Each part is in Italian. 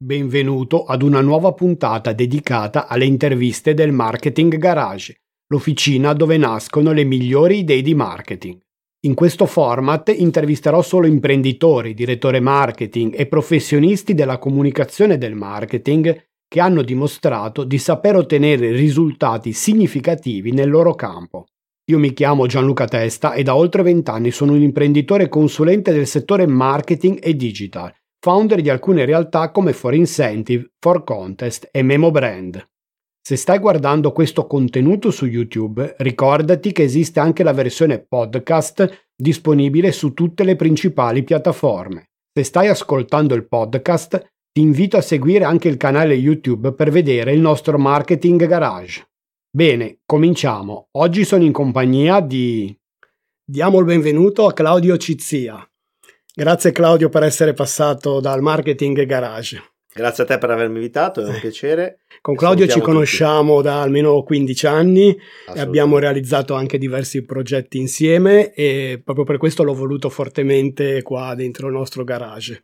Benvenuto ad una nuova puntata dedicata alle interviste del Marketing Garage, l'officina dove nascono le migliori idee di marketing. In questo format intervisterò solo imprenditori, direttori marketing e professionisti della comunicazione del marketing che hanno dimostrato di saper ottenere risultati significativi nel loro campo. Io mi chiamo Gianluca Testa e da oltre vent'anni sono un imprenditore consulente del settore marketing e digital founder di alcune realtà come For Incentive, For Contest e Memo Brand. Se stai guardando questo contenuto su YouTube, ricordati che esiste anche la versione podcast disponibile su tutte le principali piattaforme. Se stai ascoltando il podcast, ti invito a seguire anche il canale YouTube per vedere il nostro Marketing Garage. Bene, cominciamo. Oggi sono in compagnia di... Diamo il benvenuto a Claudio Cizia. Grazie Claudio per essere passato dal Marketing Garage. Grazie a te per avermi invitato, è un piacere. Con Claudio ci conosciamo tutti. da almeno 15 anni e abbiamo realizzato anche diversi progetti insieme e proprio per questo l'ho voluto fortemente qua dentro il nostro garage.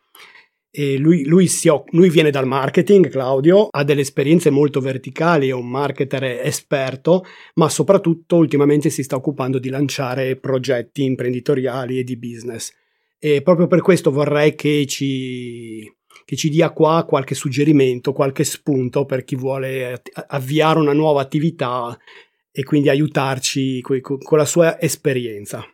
Lui, lui, si, lui, viene dal marketing, Claudio, ha delle esperienze molto verticali, è un marketer esperto, ma soprattutto ultimamente si sta occupando di lanciare progetti imprenditoriali e di business. E proprio per questo vorrei che ci, che ci dia qua qualche suggerimento, qualche spunto per chi vuole avviare una nuova attività e quindi aiutarci con la sua esperienza.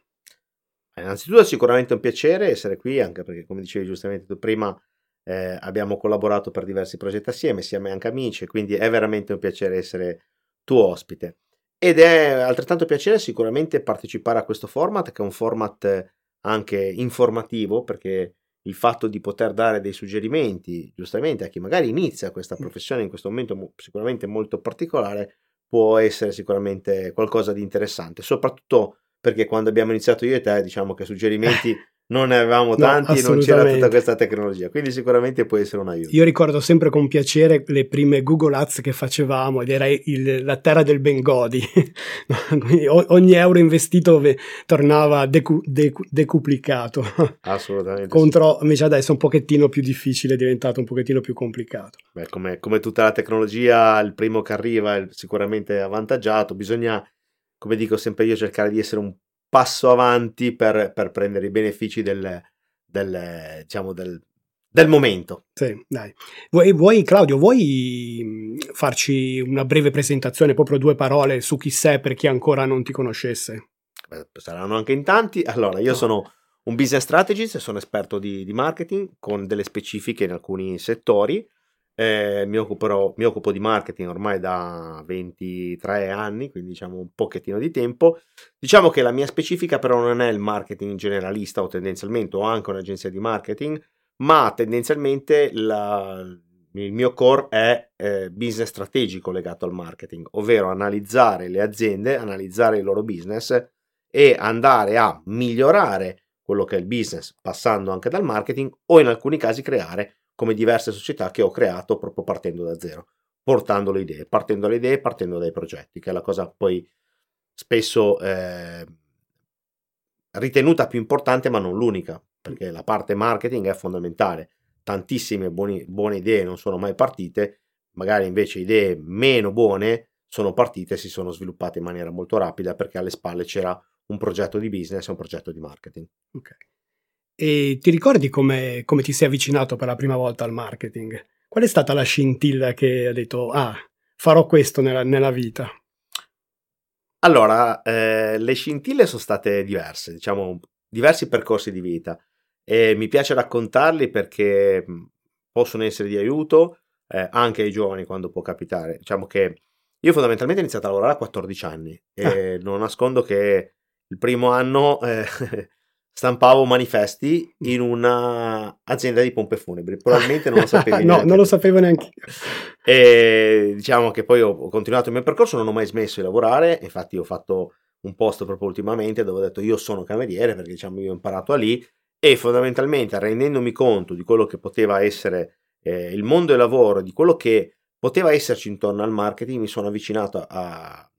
Innanzitutto è sicuramente un piacere essere qui, anche perché come dicevi giustamente tu prima, eh, abbiamo collaborato per diversi progetti assieme, siamo anche amici, quindi è veramente un piacere essere tuo ospite. Ed è altrettanto piacere sicuramente partecipare a questo format, che è un format anche informativo perché il fatto di poter dare dei suggerimenti giustamente a chi magari inizia questa professione in questo momento sicuramente molto particolare può essere sicuramente qualcosa di interessante soprattutto perché quando abbiamo iniziato io e te diciamo che suggerimenti non ne avevamo tanti e non c'era tutta questa tecnologia, quindi sicuramente può essere un aiuto. Io ricordo sempre con piacere le prime Google Ads che facevamo ed era il, la terra del Bengodi, ogni euro investito tornava decu, decu, decuplicato. Assolutamente. Contro invece adesso è un pochettino più difficile, è diventato un pochettino più complicato. Beh, come, come tutta la tecnologia, il primo che arriva è sicuramente avvantaggiato, bisogna, come dico sempre io, cercare di essere un passo avanti per, per prendere i benefici del, del, diciamo del, del momento. Sì, dai. Vuoi, vuoi, Claudio, vuoi mm, farci una breve presentazione, proprio due parole su chi sei per chi ancora non ti conoscesse? Beh, saranno anche in tanti. Allora, io no. sono un business strategist, sono esperto di, di marketing con delle specifiche in alcuni settori. Eh, mi, occuperò, mi occupo di marketing ormai da 23 anni, quindi diciamo un pochettino di tempo. Diciamo che la mia specifica però non è il marketing generalista o tendenzialmente ho anche un'agenzia di marketing, ma tendenzialmente la, il mio core è eh, business strategico legato al marketing, ovvero analizzare le aziende, analizzare il loro business e andare a migliorare quello che è il business passando anche dal marketing o in alcuni casi creare come diverse società che ho creato proprio partendo da zero, portando le idee, partendo dalle idee, partendo dai progetti, che è la cosa poi spesso eh, ritenuta più importante ma non l'unica, perché la parte marketing è fondamentale. Tantissime buoni, buone idee non sono mai partite, magari invece idee meno buone sono partite e si sono sviluppate in maniera molto rapida perché alle spalle c'era un progetto di business e un progetto di marketing. Ok. E ti ricordi come, come, ti sei avvicinato per la prima volta al marketing? Qual è stata la scintilla che ha detto, ah, farò questo nella, nella vita? Allora, eh, le scintille sono state diverse, diciamo, diversi percorsi di vita e mi piace raccontarli perché possono essere di aiuto eh, anche ai giovani quando può capitare. Diciamo che io fondamentalmente ho iniziato a lavorare a 14 anni e ah. non nascondo che il primo anno eh, stampavo manifesti in un'azienda di pompe funebri. Probabilmente non lo sapevi. no, non lo sapevo neanche io. E diciamo che poi ho continuato il mio percorso, non ho mai smesso di lavorare. Infatti, ho fatto un post proprio ultimamente dove ho detto io sono cameriere perché diciamo io ho imparato a lì e fondamentalmente rendendomi conto di quello che poteva essere eh, il mondo del lavoro, di quello che poteva esserci intorno al marketing, mi sono avvicinato a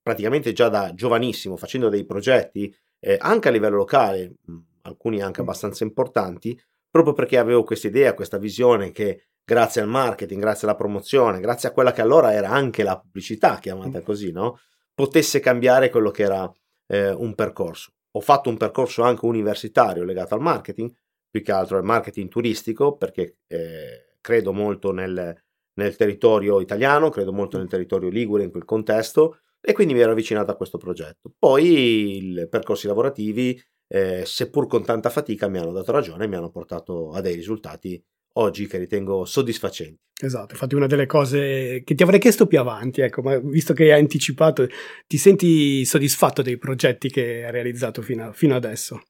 praticamente già da giovanissimo facendo dei progetti eh, anche a livello locale, alcuni anche abbastanza importanti, proprio perché avevo questa idea, questa visione che grazie al marketing, grazie alla promozione, grazie a quella che allora era anche la pubblicità, chiamata così, no? potesse cambiare quello che era eh, un percorso. Ho fatto un percorso anche universitario legato al marketing, più che altro al marketing turistico, perché eh, credo molto nel, nel territorio italiano, credo molto nel territorio ligure in quel contesto e quindi mi ero avvicinato a questo progetto. Poi i percorsi lavorativi, eh, seppur con tanta fatica, mi hanno dato ragione e mi hanno portato a dei risultati oggi che ritengo soddisfacenti. Esatto, infatti una delle cose che ti avrei chiesto più avanti, ecco, ma visto che hai anticipato, ti senti soddisfatto dei progetti che hai realizzato fino, a, fino adesso?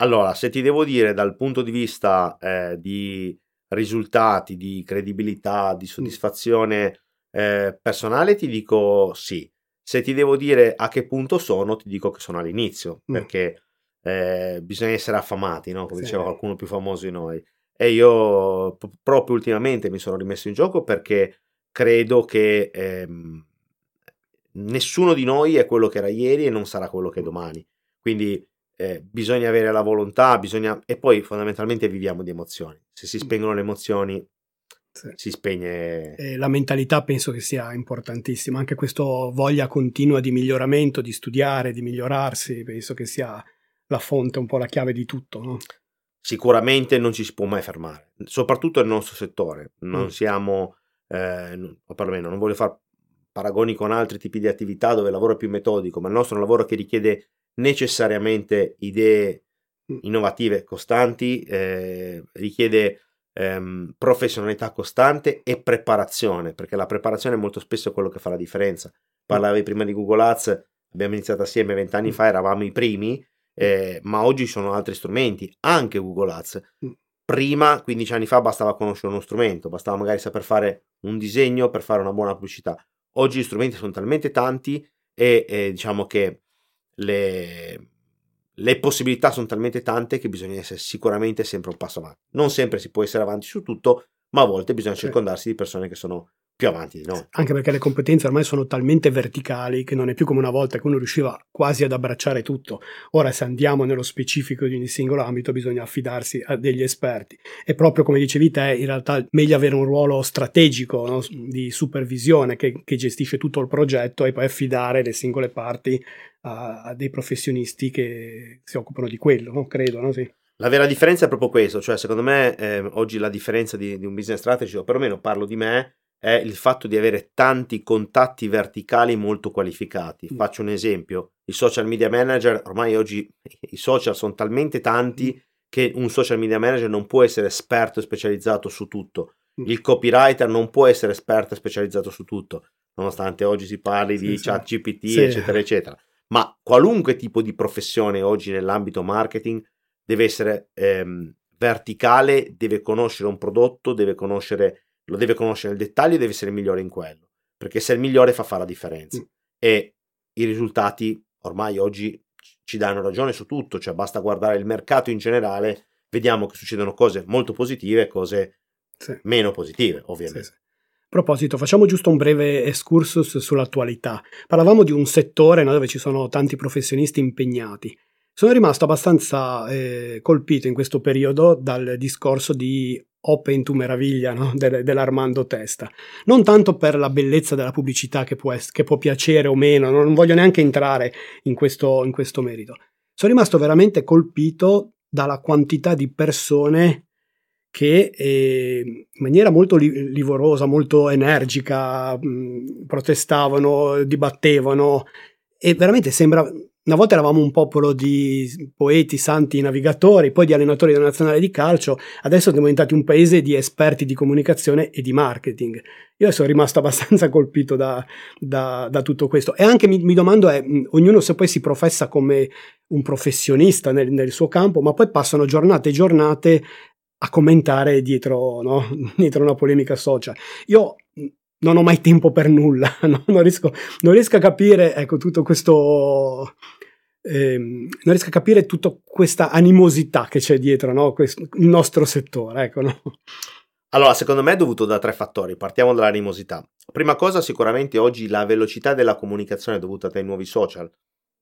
Allora, se ti devo dire dal punto di vista eh, di risultati, di credibilità, di mm. soddisfazione eh, personale, ti dico sì. Se ti devo dire a che punto sono, ti dico che sono all'inizio, mm. perché eh, bisogna essere affamati, no? come sì. diceva qualcuno più famoso di noi. E io p- proprio ultimamente mi sono rimesso in gioco perché credo che ehm, nessuno di noi è quello che era ieri e non sarà quello che è domani. Quindi eh, bisogna avere la volontà, bisogna... e poi fondamentalmente viviamo di emozioni. Se si spengono le emozioni, sì. si spegne. E la mentalità penso che sia importantissima, anche questa voglia continua di miglioramento, di studiare, di migliorarsi, penso che sia la fonte, un po' la chiave di tutto. No? Sicuramente non ci si può mai fermare, soprattutto nel nostro settore. Non mm. siamo, eh, o perlomeno non voglio fare paragoni con altri tipi di attività dove il lavoro è più metodico, ma il nostro è un lavoro che richiede necessariamente idee mm. innovative costanti, eh, richiede ehm, professionalità costante e preparazione, perché la preparazione molto spesso è quello che fa la differenza. Parlavi prima di Google Ads, abbiamo iniziato assieme vent'anni mm. fa, eravamo i primi, eh, ma oggi ci sono altri strumenti, anche Google Ads. Mm. Prima, 15 anni fa, bastava conoscere uno strumento, bastava magari saper fare un disegno per fare una buona pubblicità. Oggi gli strumenti sono talmente tanti e eh, diciamo che le, le possibilità sono talmente tante che bisogna essere sicuramente sempre un passo avanti. Non sempre si può essere avanti su tutto, ma a volte bisogna circondarsi di persone che sono più avanti di noi. Anche perché le competenze ormai sono talmente verticali che non è più come una volta che uno riusciva quasi ad abbracciare tutto. Ora se andiamo nello specifico di ogni singolo ambito bisogna affidarsi a degli esperti. E proprio come dicevi te, in realtà è meglio avere un ruolo strategico no? di supervisione che, che, gestisce tutto il progetto e poi affidare le singole parti a, a dei professionisti che si occupano di quello, no? credo, no? Sì. La vera differenza è proprio questo, cioè secondo me eh, oggi la differenza di, di un business strategy, o perlomeno parlo di me, è il fatto di avere tanti contatti verticali molto qualificati. Mm. Faccio un esempio, i social media manager, ormai oggi i social sono talmente tanti mm. che un social media manager non può essere esperto e specializzato su tutto. Mm. Il copywriter non può essere esperto e specializzato su tutto, nonostante oggi si parli di sì. chat GPT, sì. eccetera, eccetera. Ma qualunque tipo di professione oggi nell'ambito marketing deve essere ehm, verticale, deve conoscere un prodotto, deve conoscere lo deve conoscere nel dettaglio e deve essere il migliore in quello, perché se è il migliore fa fare la differenza. Mm. E i risultati ormai oggi ci danno ragione su tutto, cioè basta guardare il mercato in generale, vediamo che succedono cose molto positive e cose sì. meno positive, ovviamente. Sì, sì. A proposito, facciamo giusto un breve excursus sull'attualità. Parlavamo di un settore no, dove ci sono tanti professionisti impegnati. Sono rimasto abbastanza eh, colpito in questo periodo dal discorso di Open to meraviglia no? De- dell'Armando Testa. Non tanto per la bellezza della pubblicità che può, es- che può piacere o meno, non voglio neanche entrare in questo, in questo merito. Sono rimasto veramente colpito dalla quantità di persone che eh, in maniera molto li- livorosa, molto energica, mh, protestavano, dibattevano e veramente sembra una volta eravamo un popolo di poeti, santi, navigatori, poi di allenatori della nazionale di calcio, adesso siamo diventati un paese di esperti di comunicazione e di marketing. Io sono rimasto abbastanza colpito da, da, da tutto questo. E anche mi, mi domando, è, ognuno se poi si professa come un professionista nel, nel suo campo, ma poi passano giornate e giornate a commentare dietro, no? dietro una polemica social. Io non ho mai tempo per nulla, no? non, riesco, non, riesco, a capire ecco, tutto questo. Ehm, non riesco a capire tutta questa animosità che c'è dietro no? questo, il nostro settore. Ecco, no? Allora, secondo me è dovuto da tre fattori. Partiamo dall'animosità. Prima cosa, sicuramente oggi la velocità della comunicazione dovuta dai nuovi social,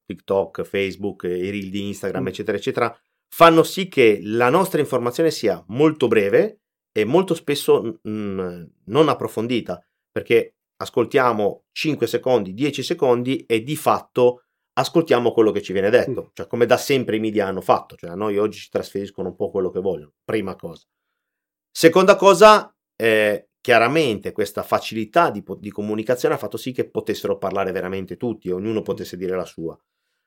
TikTok, Facebook, i reel di Instagram, mm. eccetera, eccetera, fanno sì che la nostra informazione sia molto breve e molto spesso mh, non approfondita, perché ascoltiamo 5 secondi, 10 secondi e di fatto ascoltiamo quello che ci viene detto, cioè come da sempre i media hanno fatto, cioè a noi oggi ci trasferiscono un po' quello che vogliono, prima cosa. Seconda cosa, eh, chiaramente questa facilità di, di, comunicazione ha fatto sì che potessero parlare veramente tutti, ognuno potesse dire la sua.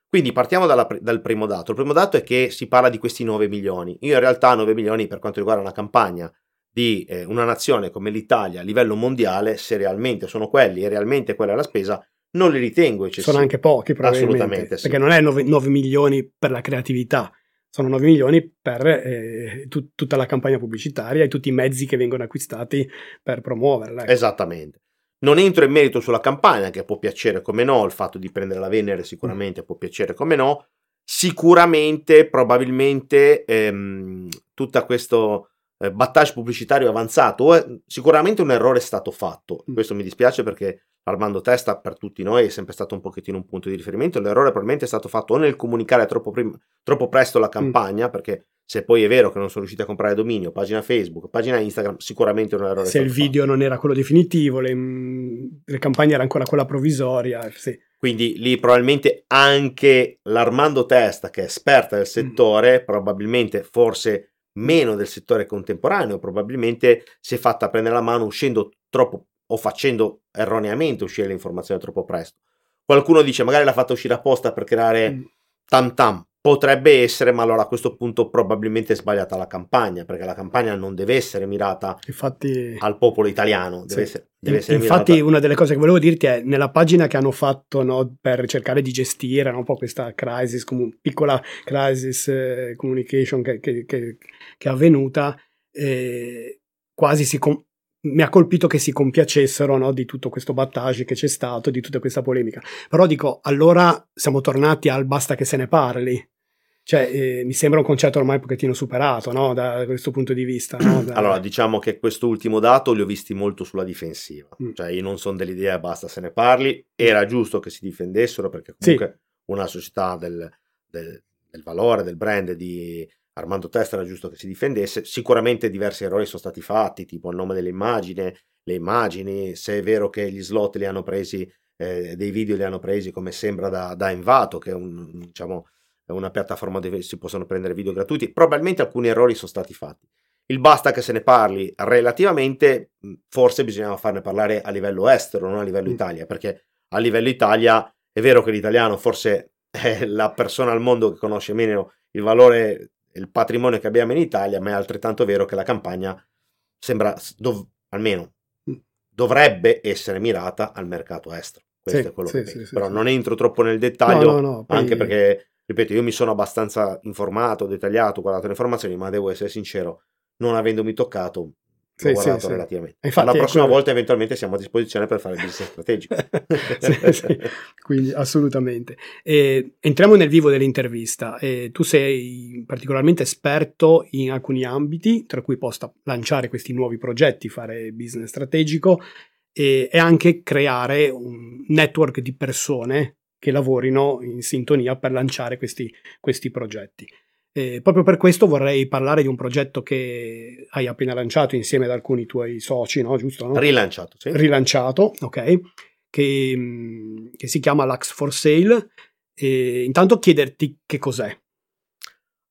Quindi partiamo dalla, dal primo dato. Il primo dato è che si parla di questi 9 milioni. Io in realtà 9 milioni per quanto riguarda una campagna di eh, una nazione come l'Italia a livello mondiale, se realmente sono quelli e realmente quella è la spesa, non li ritengo eccessivi. Sono anche pochi, probabilmente. Assolutamente, sì. Perché non è 9, 9, milioni per la creatività, sono 9 milioni per eh, tu, tutta la campagna pubblicitaria e tutti i mezzi che vengono acquistati per promuoverla. Ecco. Esattamente. Non entro in merito sulla campagna, che può piacere come no, il fatto di prendere la Venere sicuramente mm. può piacere come no. Sicuramente, probabilmente, ehm, tutto questo eh, battage pubblicitario avanzato, eh, sicuramente un errore è stato fatto. Mm. Questo mi dispiace perché Armando Testa per tutti noi è sempre stato un pochettino un punto di riferimento. L'errore probabilmente è stato fatto o nel comunicare troppo, prim- troppo presto la mm. campagna, mm. perché se poi è vero che non sono riusciti a comprare dominio, pagina Facebook, pagina Instagram, sicuramente un errore. Se il video fatto. non era quello definitivo, le, le campagne erano ancora quella provvisoria, sì. Quindi lì probabilmente anche l'Armando Testa, che è esperta del mm. settore, mm. probabilmente forse meno del settore contemporaneo, probabilmente si è fatta prendere la mano uscendo troppo o facendo erroneamente uscire l'informazione troppo presto. Qualcuno dice magari l'ha fatta uscire apposta per creare mm. Tam tam. Potrebbe essere, ma allora a questo punto probabilmente è sbagliata la campagna, perché la campagna non deve essere mirata Infatti, al popolo italiano. Deve sì. essere, deve essere Infatti, mirata... una delle cose che volevo dirti è nella pagina che hanno fatto no, per cercare di gestire no, un po' questa crisis, com- piccola crisis eh, communication che, che, che, che, è avvenuta, eh, quasi si, com- mi ha colpito che si compiacessero no, di tutto questo battage che c'è stato, di tutta questa polemica. Però dico, allora siamo tornati al basta che se ne parli. Cioè, eh, mi sembra un concetto ormai un pochettino superato, no? Da questo punto di vista. No? Da... Allora, diciamo che quest'ultimo dato li ho visti molto sulla difensiva. Mm. Cioè, io non sono dell'idea basta se ne parli. Era giusto che si difendessero perché comunque sì. una società del, del, del valore, del brand di Armando Testa era giusto che si difendesse. Sicuramente diversi errori sono stati fatti, tipo il nome dell'immagine, le immagini, se è vero che gli slot li hanno presi, eh, dei video li hanno presi come sembra da, da Envato, che è, un, diciamo, una piattaforma dove si possono prendere video gratuiti. Probabilmente alcuni errori sono stati fatti. Il basta che se ne parli relativamente, forse bisognava farne parlare a livello estero, non a livello mm. Italia, perché a livello Italia è vero che l'italiano forse è la persona al mondo che conosce meno il valore il patrimonio che abbiamo in Italia, ma è altrettanto vero che la campagna sembra, dov- almeno mm. dovrebbe essere mirata al mercato estero. Questo sì, è quello sì, che sì, Però non entro troppo nel dettaglio, no, no, no, poi... anche perché, ripeto, io mi sono abbastanza informato, dettagliato, guardato le informazioni, ma devo essere sincero, non avendomi toccato, sì, guardato sì, relativamente. Infatti, la prossima quello... volta eventualmente siamo a disposizione per fare il business strategico. sì, sì, quindi assolutamente. E, entriamo nel vivo dell'intervista. E tu sei particolarmente esperto in alcuni ambiti, tra cui possa lanciare questi nuovi progetti, fare business strategico e, e anche creare un network di persone che lavorino in sintonia per lanciare questi, questi progetti. E proprio per questo vorrei parlare di un progetto che hai appena lanciato insieme ad alcuni tuoi soci, no? Giusto? No? Rilanciato, sì. Rilanciato, ok. Che, mm, che si chiama Lux for Sale. E intanto chiederti che cos'è.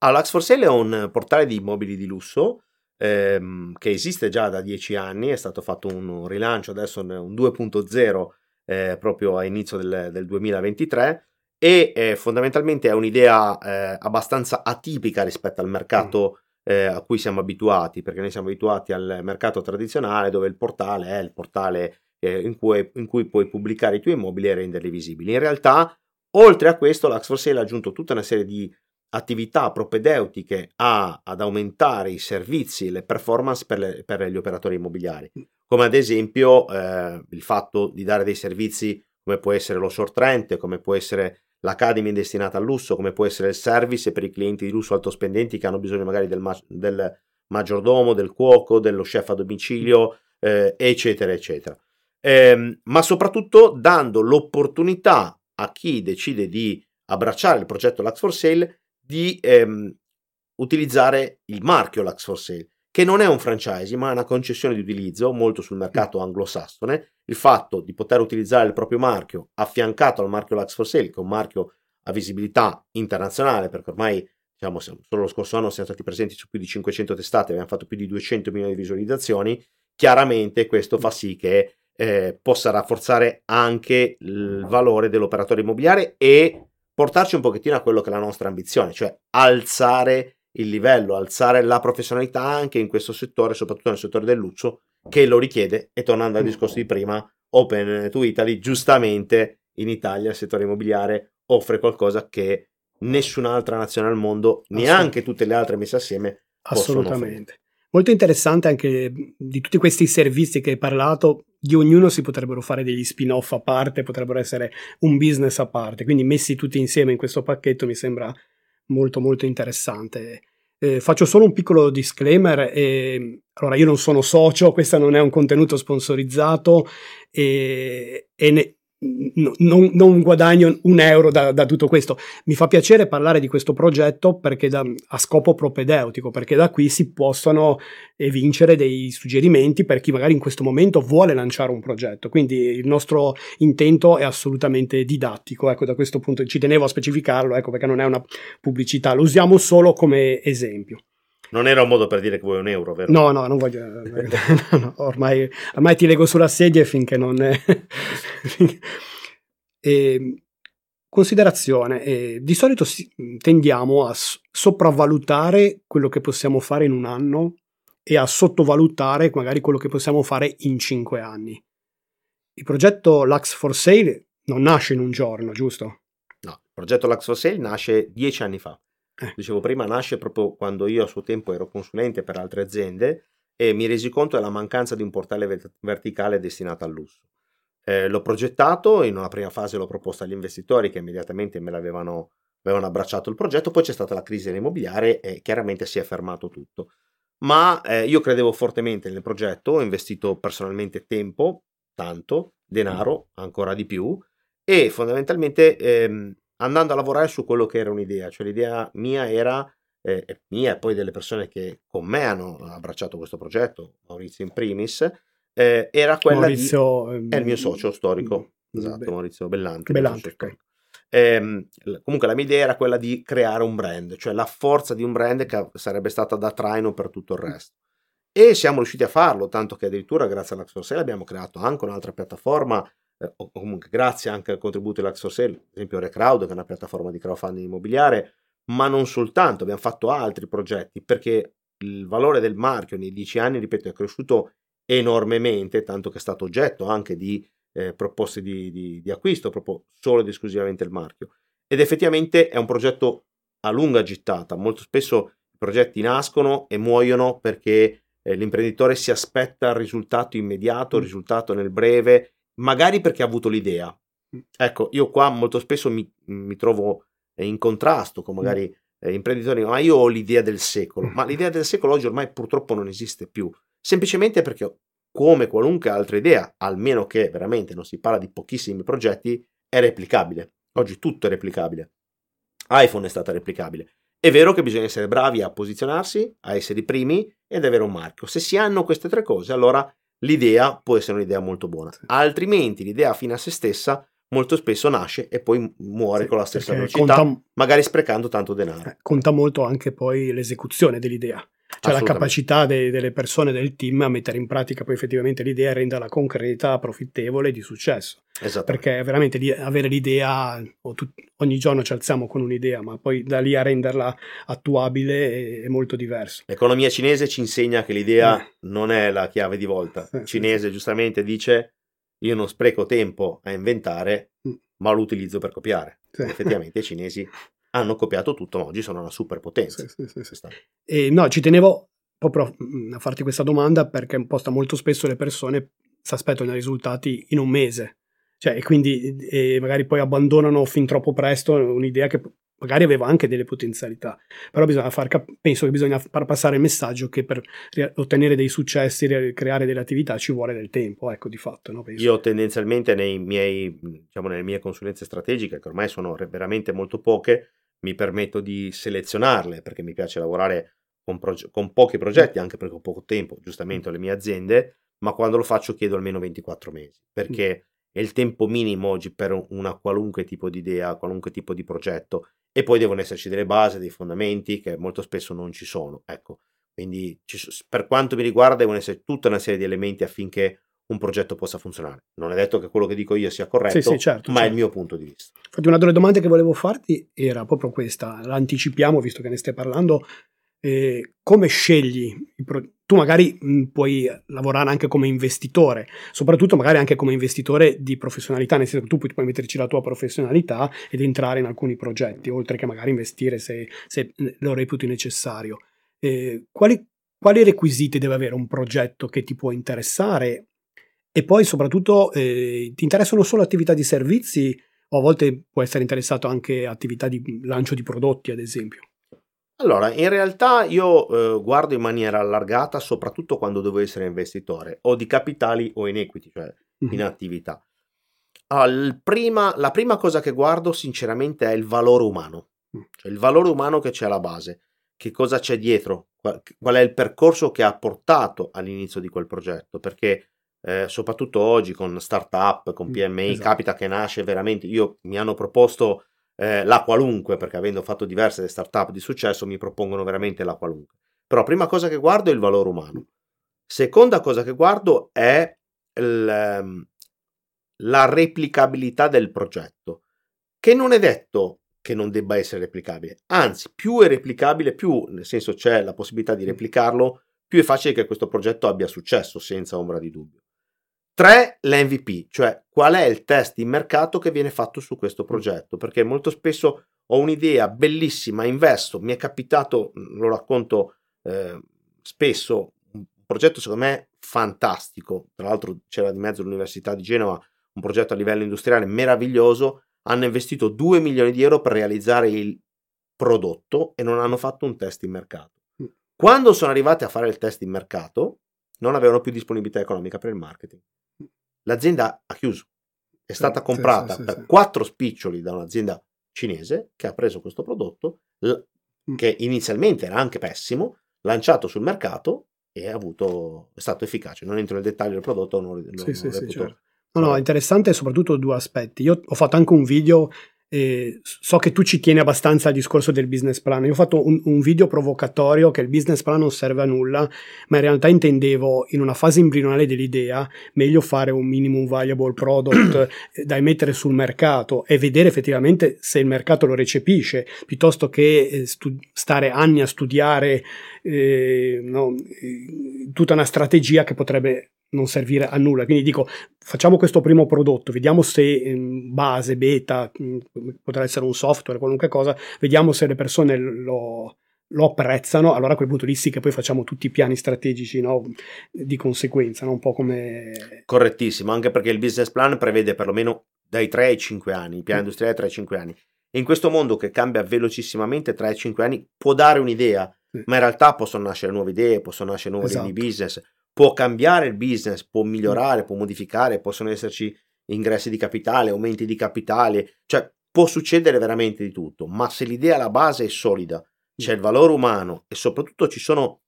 Ah, Lux for Sale è un portale di immobili di lusso ehm, che esiste già da dieci anni, è stato fatto un rilancio, adesso è un 2.0 eh, proprio a inizio del, del 2023 e eh, fondamentalmente è un'idea eh, abbastanza atipica rispetto al mercato eh, a cui siamo abituati, perché noi siamo abituati al mercato tradizionale dove il portale è il portale eh, in cui, in, cui, puoi pubblicare i tuoi immobili e renderli visibili. In realtà, oltre a questo, l'Ax for Sale ha aggiunto tutta una serie di attività propedeutiche a, ad aumentare i servizi e le performance per, le, per, gli operatori immobiliari, come ad esempio eh, il fatto di dare dei servizi come può essere lo short rent, come può essere l'Academy destinata al lusso, come può essere il service per i clienti di lusso altospendenti che hanno bisogno magari del, ma- del maggiordomo, del cuoco, dello chef a domicilio, eh, eccetera, eccetera. Eh, ma soprattutto dando l'opportunità a chi decide di abbracciare il progetto Lux for Sale di ehm, utilizzare il marchio Lux for Sale. Che non è un franchise, ma è una concessione di utilizzo molto sul mercato anglosassone. Il fatto di poter utilizzare il proprio marchio affiancato al marchio Lux for Sale, che è un marchio a visibilità internazionale, perché ormai diciamo, solo lo scorso anno siamo stati presenti su più di 500 testate, abbiamo fatto più di 200 milioni di visualizzazioni. Chiaramente questo fa sì che eh, possa rafforzare anche il valore dell'operatore immobiliare e portarci un pochettino a quello che è la nostra ambizione, cioè alzare il livello, alzare la professionalità anche in questo settore, soprattutto nel settore del lusso, che lo richiede. E tornando al discorso di prima, Open to Italy, giustamente in Italia il settore immobiliare offre qualcosa che nessun'altra nazione al mondo, neanche tutte le altre messe assieme, Assolutamente. Molto interessante anche di tutti questi servizi che hai parlato, di ognuno si potrebbero fare degli spin-off a parte, potrebbero essere un business a parte, quindi messi tutti insieme in questo pacchetto mi sembra molto molto interessante. Eh, faccio solo un piccolo disclaimer. Eh, allora, io non sono socio, questo non è un contenuto sponsorizzato e, e ne, non, non, guadagno un euro da, da, tutto questo. Mi fa piacere parlare di questo progetto perché da, a scopo propedeutico, perché da qui si possono evincere dei suggerimenti per chi magari in questo momento vuole lanciare un progetto. Quindi il nostro intento è assolutamente didattico. Ecco, da questo punto ci tenevo a specificarlo, ecco, perché non è una pubblicità, lo usiamo solo come esempio. Non era un modo per dire che vuoi un euro, vero? No, no, non voglio. no, no, ormai, ormai, ti leggo sulla sedia finché non. È... e, considerazione: eh, di solito si, tendiamo a sopravvalutare quello che possiamo fare in un anno e a sottovalutare magari quello che possiamo fare in cinque anni. Il progetto Lux for Sale non nasce in un giorno, giusto? No, il progetto Lux for Sale nasce dieci anni fa. Eh. Dicevo prima, nasce proprio quando io a suo tempo ero consulente per altre aziende e mi resi conto della mancanza di un portale verticale destinato al lusso. Eh, l'ho progettato, in una prima fase l'ho proposto agli investitori che immediatamente me l'avevano avevano abbracciato il progetto, poi c'è stata la crisi immobiliare e chiaramente si è fermato tutto. Ma eh, io credevo fortemente nel progetto, ho investito personalmente tempo, tanto, denaro, ancora di più, e fondamentalmente ehm, andando a lavorare su quello che era un'idea, cioè l'idea mia era, eh, mia e poi delle persone che con me hanno abbracciato questo progetto, Maurizio in primis, eh, era quella Maurizio, di... È il mio socio storico, mm, esatto, Be- Maurizio Bellanti. Bellanti okay. eh, comunque la mia idea era quella di creare un brand, cioè la forza di un brand che sarebbe stata da traino per tutto il resto. E siamo riusciti a farlo, tanto che addirittura grazie all'Axor abbiamo creato anche un'altra piattaforma eh, o comunque grazie anche al contributo dell'Ax for Sale, ad esempio Recrowd, che è una piattaforma di crowdfunding immobiliare, ma non soltanto, abbiamo fatto altri progetti perché il valore del marchio nei dieci anni, ripeto, è cresciuto enormemente, tanto che è stato oggetto anche di eh, proposte di, di, di, acquisto, proprio solo ed esclusivamente il marchio. Ed effettivamente è un progetto a lunga gittata, molto spesso i progetti nascono e muoiono perché eh, l'imprenditore si aspetta il risultato immediato, il mm. risultato nel breve magari perché ha avuto l'idea. Ecco, io qua molto spesso mi, mi trovo in contrasto con magari eh, imprenditori, ma io ho l'idea del secolo, ma l'idea del secolo oggi ormai purtroppo non esiste più, semplicemente perché come qualunque altra idea, almeno che veramente non si parla di pochissimi progetti, è replicabile. Oggi tutto è replicabile. iPhone è stata replicabile. È vero che bisogna essere bravi a posizionarsi, a essere i primi ed avere un marchio. Se si hanno queste tre cose, allora l'idea può essere un'idea molto buona. Altrimenti l'idea fine a se stessa molto spesso nasce e poi muore sì, con la stessa velocità, conta, magari sprecando tanto denaro. Eh, conta molto anche poi l'esecuzione dell'idea, cioè la capacità de, delle persone del team a mettere in pratica poi effettivamente l'idea e renderla concreta, profittevole e di successo. Perché veramente avere l'idea, ogni giorno ci alziamo con un'idea, ma poi da lì a renderla attuabile è, è molto diverso. L'economia cinese ci insegna che l'idea eh. non è la chiave di volta. Il cinese giustamente dice io non spreco tempo a inventare, mm. ma lo utilizzo per copiare. Sì. Effettivamente i cinesi hanno copiato tutto, ma oggi sono una superpotenza. Sì, sì, sì, e no, ci tenevo proprio mm, a farti questa domanda perché posta molto spesso le persone si aspettano i risultati in un mese. Cioè, e quindi e magari poi abbandonano fin troppo presto un'idea che magari aveva anche delle potenzialità, però bisogna far cap- penso che bisogna far passare il messaggio che per ri- ottenere dei successi, ri- creare delle attività ci vuole del tempo, ecco di fatto. No? Io tendenzialmente nei miei, diciamo, nelle mie consulenze strategiche, che ormai sono veramente molto poche, mi permetto di selezionarle perché mi piace lavorare con, proge- con pochi progetti, anche perché ho poco tempo, giustamente ho le mie aziende, ma quando lo faccio chiedo almeno 24 mesi, perché è il tempo minimo oggi per una qualunque tipo di idea, qualunque tipo di progetto, e poi devono esserci delle basi, dei fondamenti che molto spesso non ci sono. Ecco, quindi ci, per quanto mi riguarda devono essere tutta una serie di elementi affinché un progetto possa funzionare. Non è detto che quello che dico io sia corretto, sì, sì, certo, ma certo. è il certo. mio punto di vista. Infatti una delle domande che volevo farti era proprio questa, l'anticipiamo visto che ne stai parlando, eh, come scegli pro- tu magari mh, puoi lavorare anche come investitore, soprattutto magari anche come investitore di professionalità, nel senso che tu puoi, puoi metterci la tua professionalità ed entrare in alcuni progetti, oltre che magari investire se, se lo reputi necessario. Eh, quali, quali requisiti deve avere un progetto che ti può interessare e poi soprattutto eh, ti interessano solo attività di servizi o a volte può essere interessato anche attività di lancio di prodotti, ad esempio? Allora, in realtà io eh, guardo in maniera allargata soprattutto quando devo essere investitore, o di capitali o in equity, cioè mm-hmm. in attività. Allora, prima, la prima cosa che guardo sinceramente è il valore umano, mm. cioè il valore umano che c'è alla base, che cosa c'è dietro, qual, qual è il percorso che ha portato all'inizio di quel progetto, perché eh, soprattutto oggi con startup, con PMI, esatto. capita che nasce veramente, io mi hanno proposto eh, la qualunque, perché avendo fatto diverse startup di successo mi propongono veramente la qualunque. Però prima cosa che guardo è il valore umano. Seconda cosa che guardo è il, ehm, la replicabilità del progetto, che non è detto che non debba essere replicabile, anzi più è replicabile, più nel senso c'è la possibilità di replicarlo, più è facile che questo progetto abbia successo, senza ombra di dubbio. 3. L'MVP, cioè qual è il test in mercato che viene fatto su questo progetto, perché molto spesso ho un'idea bellissima, investo, mi è capitato, lo racconto eh, spesso, un progetto secondo me fantastico, tra l'altro c'era di mezzo l'Università di Genova, un progetto a livello industriale meraviglioso, hanno investito 2 milioni di euro per realizzare il prodotto e non hanno fatto un test in mercato. Mm. Quando sono arrivati a fare il test in mercato, non avevano più disponibilità economica per il marketing l'azienda ha chiuso. È stata sì, comprata sì, per quattro spiccioli da un'azienda cinese che ha preso questo prodotto, mm. che inizialmente era anche pessimo, lanciato sul mercato e avuto, è stato efficace. Non entro nel dettaglio del prodotto, non, non, sì, non sì, certo. No, no, interessante soprattutto due aspetti. Io ho fatto anche un video eh, so che tu ci tieni abbastanza al discorso del business plan. Io ho fatto un, un, video provocatorio che il business plan non serve a nulla, ma in realtà intendevo in una fase embrionale dell'idea meglio fare un minimum valuable product eh, da emettere sul mercato e vedere effettivamente se il mercato lo recepisce, piuttosto che eh, stu- stare anni a studiare eh, no, eh, tutta una strategia che potrebbe non servire a nulla. Quindi dico, facciamo questo primo prodotto, vediamo se in base, beta, mm, potrà essere un software, qualunque cosa, vediamo se le persone lo, lo apprezzano, allora a quel punto lì sì che poi facciamo tutti i piani strategici no? di conseguenza, no? un po' come... Correttissimo, anche perché il business plan prevede perlomeno dai 3 ai 5 anni, il piano mm. industriale 3 ai 5 anni. E in questo mondo che cambia velocissimamente, 3 ai 5 anni può dare un'idea, mm. ma in realtà possono nascere nuove idee, possono nascere nuove esatto. linee di business, può cambiare il business, può migliorare, può modificare, possono esserci ingressi di capitale, aumenti di capitale, cioè può succedere veramente di tutto, ma se l'idea alla base è solida, c'è il valore umano e soprattutto ci sono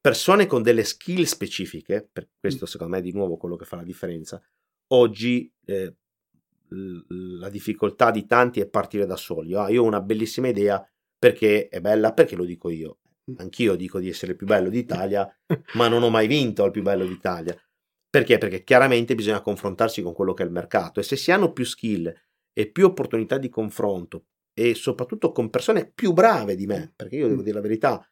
persone con delle skill specifiche, per questo secondo me è di nuovo quello che fa la differenza, oggi eh, la difficoltà di tanti è partire da soli. Ah, io ho una bellissima idea perché è bella, perché lo dico io. Anch'io dico di essere il più bello d'Italia, ma non ho mai vinto al più bello d'Italia. Perché? Perché chiaramente bisogna confrontarsi con quello che è il mercato e se si hanno più skill e più opportunità di confronto e soprattutto con persone più brave di me, perché io devo dire la verità,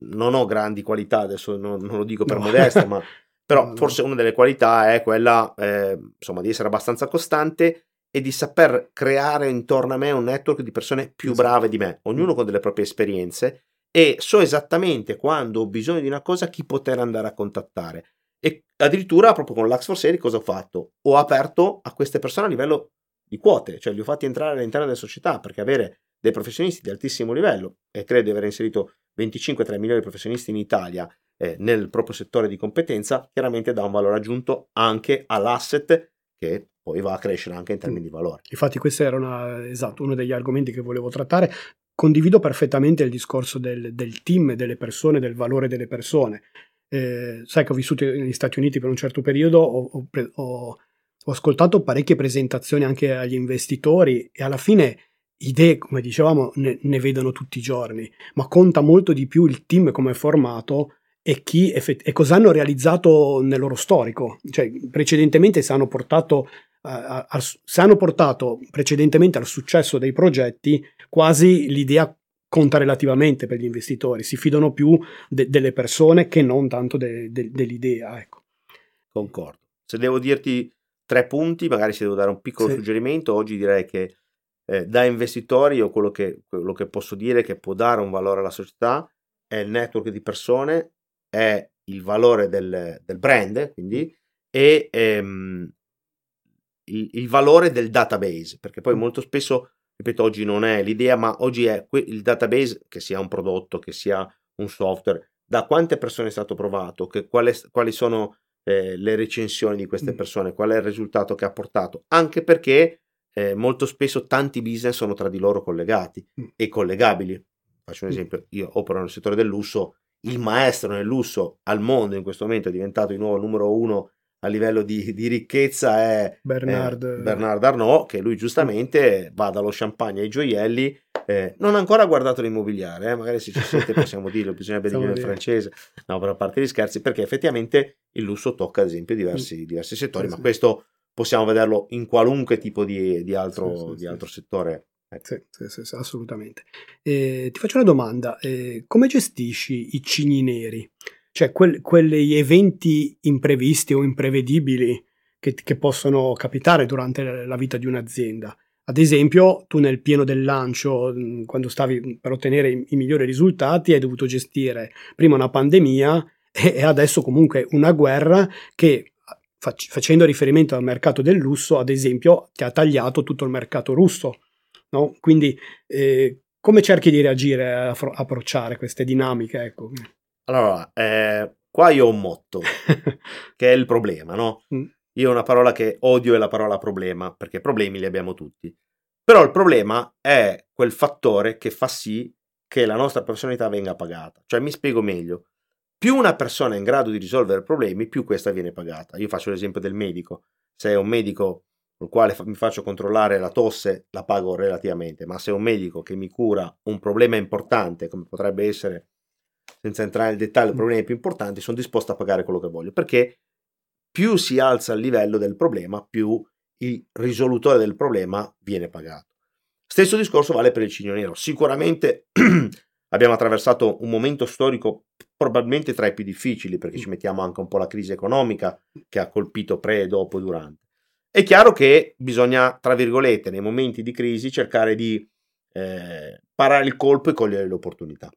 non ho grandi qualità, adesso non, non lo dico per no. modesta, ma però no, forse una delle qualità è quella eh, insomma, di essere abbastanza costante e di saper creare intorno a me un network di persone più esatto. brave di me, ognuno con delle proprie esperienze e so esattamente quando ho bisogno di una cosa chi poter andare a contattare. E addirittura proprio con l'Ax for Sale cosa ho fatto? Ho aperto a queste persone a livello di quote, cioè li ho fatti entrare all'interno della società perché avere dei professionisti di altissimo livello e credo di aver inserito 25-3 milioni di professionisti in Italia eh, nel proprio settore di competenza, chiaramente dà un valore aggiunto anche all'asset che poi va a crescere anche in termini di valore. Infatti questo era una, esatto, uno degli argomenti che volevo trattare condivido perfettamente il discorso del, del team, delle persone, del valore delle persone. Eh, sai che ho vissuto negli Stati Uniti per un certo periodo, ho, ho, ho, ascoltato parecchie presentazioni anche agli investitori e alla fine idee, come dicevamo, ne, ne, vedono tutti i giorni, ma conta molto di più il team come è formato e, effett- e cosa hanno realizzato nel loro storico. Cioè, precedentemente se hanno portato a, a, se hanno portato precedentemente al successo dei progetti, quasi l'idea conta relativamente per gli investitori, si fidano più de, delle persone che non tanto de, de, dell'idea. Ecco. Concordo. Se devo dirti tre punti, magari se devo dare un piccolo sì. suggerimento, oggi direi che eh, da investitori io quello che, quello che posso dire che può dare un valore alla società è il network di persone, è il valore del, del brand, quindi, e ehm, il, il, valore del database, perché poi molto spesso, ripeto, oggi non è l'idea, ma oggi è que- il database, che sia un prodotto, che sia un software, da quante persone è stato provato, che, quali, quali sono eh, le recensioni di queste persone, qual è il risultato che ha portato, anche perché eh, molto spesso tanti business sono tra di loro collegati e collegabili. Faccio un esempio, io opero nel settore del lusso, il maestro nel lusso al mondo in questo momento è diventato di nuovo il numero uno a livello di, di ricchezza è Bernard. Eh, Bernard Arnault, che lui giustamente va dallo champagne ai gioielli. Eh, non ha ancora guardato l'immobiliare, eh? magari se ci siete possiamo dirlo, bisognerebbe dire il francese, no, per a parte gli scherzi, perché effettivamente il lusso tocca ad esempio diversi, mm. diversi settori, sì, ma sì. questo possiamo vederlo in qualunque tipo di, di altro, sì, di altro settore. Ecco. Sì, sì, assolutamente. Eh, ti faccio una domanda, eh, come gestisci i cigni neri? Cioè quel, quegli eventi imprevisti o imprevedibili che, che possono capitare durante la vita di un'azienda. Ad esempio, tu nel pieno del lancio, quando stavi per ottenere i, i migliori risultati, hai dovuto gestire prima una pandemia e, e adesso comunque una guerra che, fac- facendo riferimento al mercato del lusso, ad esempio, ti ha tagliato tutto il mercato russo. No? Quindi, eh, come cerchi di reagire, a approcciare queste dinamiche? Ecco. Allora, eh, qua io ho un motto, che è il problema, no? Mm. Io una parola che odio è la parola problema, perché problemi li abbiamo tutti. Però il problema è quel fattore che fa sì che la nostra personalità venga pagata. Cioè, mi spiego meglio. Più una persona è in grado di risolvere problemi, più questa viene pagata. Io faccio l'esempio del medico. Se è un medico col quale mi faccio controllare la tosse, la pago relativamente, ma se è un medico che mi cura un problema importante, come potrebbe essere senza entrare nel dettaglio, i problemi più importanti, sono disposto a pagare quello che voglio, perché più si alza il livello del problema, più il risolutore del problema viene pagato. Stesso discorso vale per il cigno nero. Sicuramente abbiamo attraversato un momento storico probabilmente tra i più difficili, perché ci mettiamo anche un po' la crisi economica che ha colpito pre, dopo e durante. È chiaro che bisogna, tra virgolette, nei momenti di crisi cercare di eh, parare il colpo e cogliere le opportunità.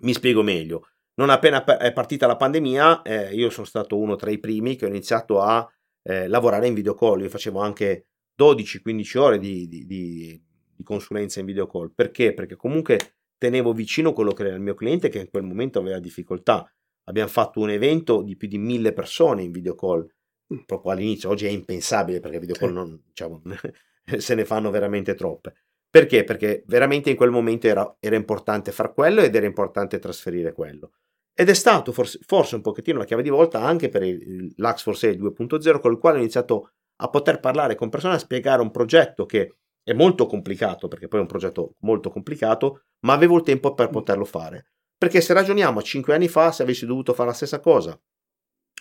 Mi spiego meglio. Non appena è partita la pandemia, eh, io sono stato uno tra i primi che ho iniziato a eh, lavorare in video call. Io facevo anche 12-15 ore di, di, di, di, consulenza in video call. Perché? Perché comunque tenevo vicino quello che era il mio cliente che in quel momento aveva difficoltà. Abbiamo fatto un evento di più di mille persone in video call mm. proprio all'inizio. Oggi è impensabile perché video call non, diciamo, se ne fanno veramente troppe. Perché? Perché veramente in quel momento era, era importante far quello ed era importante trasferire quello. Ed è stato forse, forse un pochettino la chiave di volta anche per il, l'Ax for Sale 2.0 con il quale ho iniziato a poter parlare con persone, a spiegare un progetto che è molto complicato, perché poi è un progetto molto complicato, ma avevo il tempo per poterlo fare. Perché se ragioniamo a 5 anni fa, se avessi dovuto fare la stessa cosa,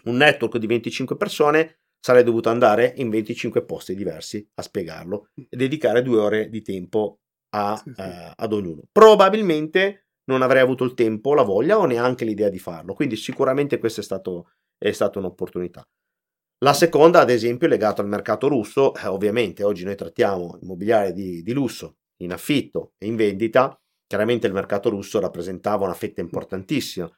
un network di 25 persone, sarei dovuto andare in 25 posti diversi a spiegarlo e dedicare due ore di tempo a, sì, sì. Eh, ad ognuno. Probabilmente non avrei avuto il tempo, la voglia o neanche l'idea di farlo, quindi sicuramente questa è, stato, è stata un'opportunità. La seconda, ad esempio, è legata al mercato russo. Eh, ovviamente oggi noi trattiamo immobiliare di, di lusso in affitto e in vendita. Chiaramente il mercato russo rappresentava una fetta importantissima,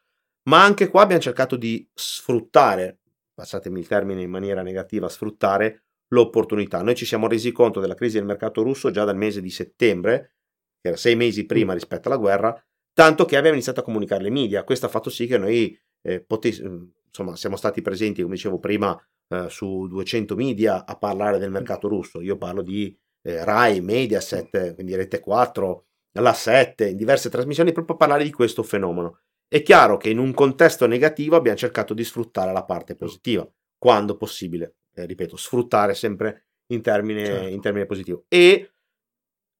ma anche qua abbiamo cercato di sfruttare passatemi il termine in maniera negativa, sfruttare l'opportunità. Noi ci siamo resi conto della crisi del mercato russo già dal mese di settembre, che era sei mesi prima mm. rispetto alla guerra, tanto che abbiamo iniziato a comunicare le media. Questo ha fatto sì che noi eh, potes- insomma, siamo stati presenti, come dicevo prima, eh, su 200 media a parlare del mercato russo. Io parlo di eh, Rai, Mediaset, quindi Rete 4, la 7, in diverse trasmissioni, proprio a parlare di questo fenomeno. È chiaro che in un contesto negativo abbiamo cercato di sfruttare la parte positiva, quando possibile, eh, ripeto, sfruttare sempre in termine, certo. in termine positivo. E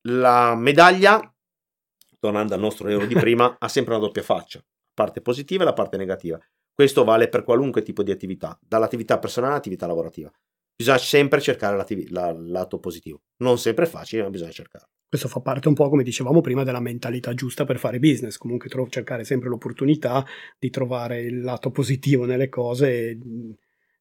la medaglia, tornando al nostro euro di prima, ha sempre una doppia faccia, parte positiva e la parte negativa. Questo vale per qualunque tipo di attività, dall'attività personale all'attività lavorativa. Bisogna sempre cercare il lato positivo. Non sempre è facile, ma bisogna cercare. Questo fa parte un po', come dicevamo prima, della mentalità giusta per fare business. Comunque tro- cercare sempre l'opportunità di trovare il lato positivo nelle cose e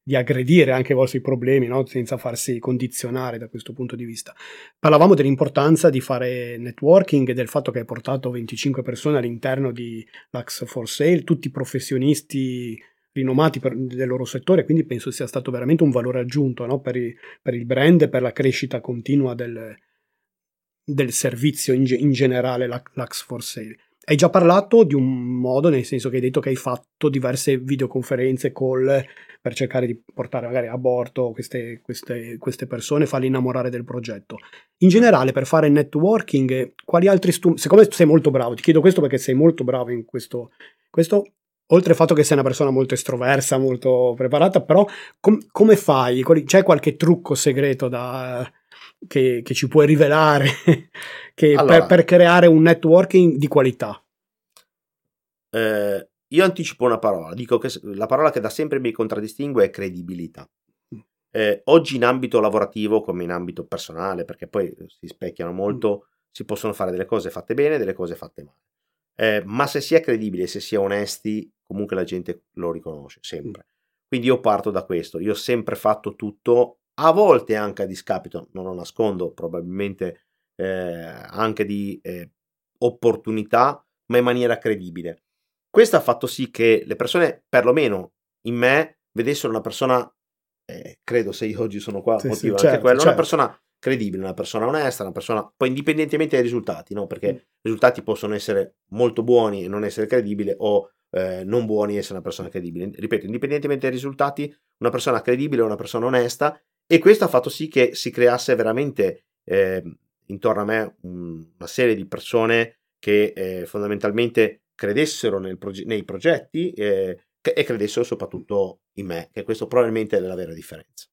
di aggredire anche i vostri problemi, no? senza farsi condizionare da questo punto di vista. Parlavamo dell'importanza di fare networking e del fatto che hai portato 25 persone all'interno di Lux for Sale, tutti professionisti rinomati per, del loro settore, quindi penso sia stato veramente un valore aggiunto no? per, i, per, il brand e per la crescita continua del, del servizio in, in generale, Lux for Sale. Hai già parlato di un modo, nel senso che hai detto che hai fatto diverse videoconferenze, call per cercare di portare magari a bordo queste, queste, queste persone, farli innamorare del progetto. In generale, per fare networking, quali altri strumenti? Siccome sei molto bravo, ti chiedo questo perché sei molto bravo in questo, questo oltre al fatto che sei una persona molto estroversa, molto preparata, però com- come fai? C'è qualche trucco segreto da, che, che, ci puoi rivelare che allora, per, per, creare un networking di qualità? Eh, io anticipo una parola, dico che la parola che da sempre mi contraddistingue è credibilità. Mm. Eh, oggi in ambito lavorativo come in ambito personale, perché poi si specchiano molto, mm. si possono fare delle cose fatte bene e delle cose fatte male. Eh, ma se si è credibili, se si è onesti, comunque la gente lo riconosce sempre. Quindi io parto da questo, io ho sempre fatto tutto, a volte anche a discapito, non lo nascondo, probabilmente eh, anche di eh, opportunità, ma in maniera credibile. Questo ha fatto sì che le persone, perlomeno in me, vedessero una persona, eh, credo se io oggi sono qua, sì, motivo sì, anche certo, quello, certo. una persona credibile, una persona onesta, una persona, poi indipendentemente dai risultati, no? perché i risultati possono essere molto buoni e non essere credibile o eh, non buoni e essere una persona credibile. Ripeto, indipendentemente dai risultati, una persona credibile è una persona onesta e questo ha fatto sì che si creasse veramente eh, intorno a me un, una serie di persone che eh, fondamentalmente credessero proge- nei progetti eh, e credessero soprattutto in me, che questo probabilmente è la vera differenza.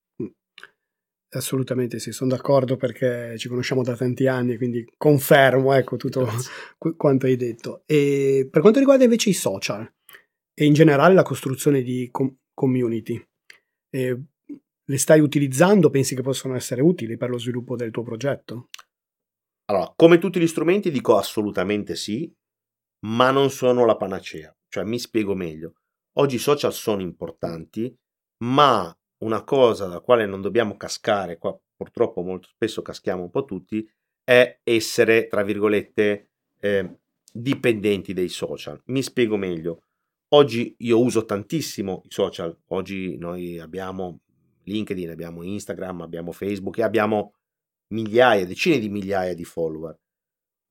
Assolutamente sì, sono d'accordo perché ci conosciamo da tanti anni, quindi confermo ecco, tutto qu- quanto hai detto. E per quanto riguarda invece i social e in generale la costruzione di com- community, eh, le stai utilizzando? Pensi che possano essere utili per lo sviluppo del tuo progetto? Allora, come tutti gli strumenti dico assolutamente sì, ma non sono la panacea. Cioè, mi spiego meglio. Oggi i social sono importanti, ma una cosa da quale non dobbiamo cascare, qua purtroppo molto spesso caschiamo un po' tutti, è essere, tra virgolette, eh, dipendenti dei social. Mi spiego meglio. Oggi io uso tantissimo i social, oggi noi abbiamo LinkedIn, abbiamo Instagram, abbiamo Facebook e abbiamo migliaia, decine di migliaia di follower,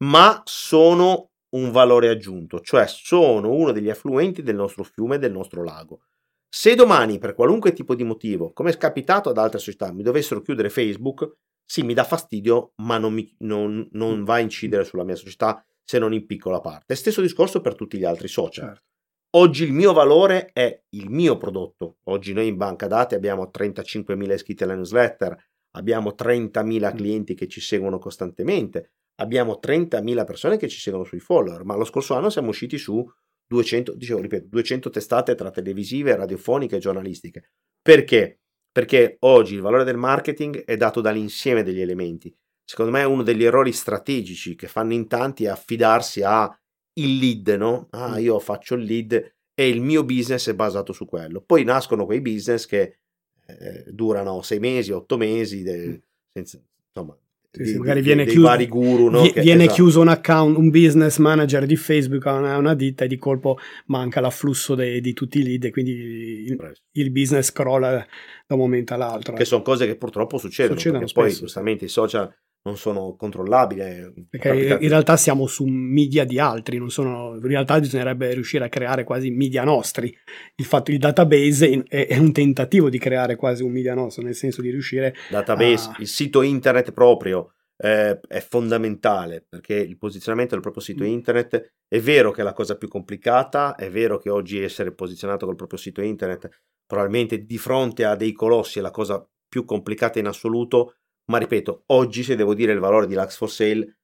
ma sono un valore aggiunto, cioè sono uno degli affluenti del nostro fiume, del nostro lago. Se domani, per qualunque tipo di motivo, come è capitato ad altre società, mi dovessero chiudere Facebook, sì, mi dà fastidio, ma non, mi, non, non va a incidere sulla mia società se non in piccola parte. Stesso discorso per tutti gli altri social. Certo. Oggi il mio valore è il mio prodotto. Oggi noi in banca dati abbiamo 35.000 iscritti alla newsletter, abbiamo 30.000 mm. clienti che ci seguono costantemente, abbiamo 30.000 persone che ci seguono sui follower, ma lo scorso anno siamo usciti su 200, dicevo, ripeto, 200 testate tra televisive, radiofoniche e giornalistiche. Perché? Perché oggi il valore del marketing è dato dall'insieme degli elementi. Secondo me uno degli errori strategici che fanno in tanti è affidarsi a il lead, no? Ah, io faccio il lead e il mio business è basato su quello. Poi nascono quei business che eh, durano sei mesi, otto mesi, de, senza, insomma, sì, di, magari viene, chiuso, guru, no? viene, che, esatto. chiuso un account, un business manager di Facebook a una, una ditta e di colpo manca l'afflusso dei, di tutti i lead e quindi il, il, business crolla da un momento all'altro. Che sono cose che purtroppo succedono, succedono poi giustamente i social non sono controllabili. Perché in realtà siamo su media di altri, sono, in realtà bisognerebbe riuscire a creare quasi media nostri. Il fatto il database è, è, un tentativo di creare quasi un media nostro, nel senso di riuscire database, a... il sito internet proprio, eh, è fondamentale perché il posizionamento del proprio sito internet è vero che è la cosa più complicata, è vero che oggi essere posizionato col proprio sito internet probabilmente di fronte a dei colossi è la cosa più complicata in assoluto, ma ripeto, oggi se devo dire il valore di Lux for Sale,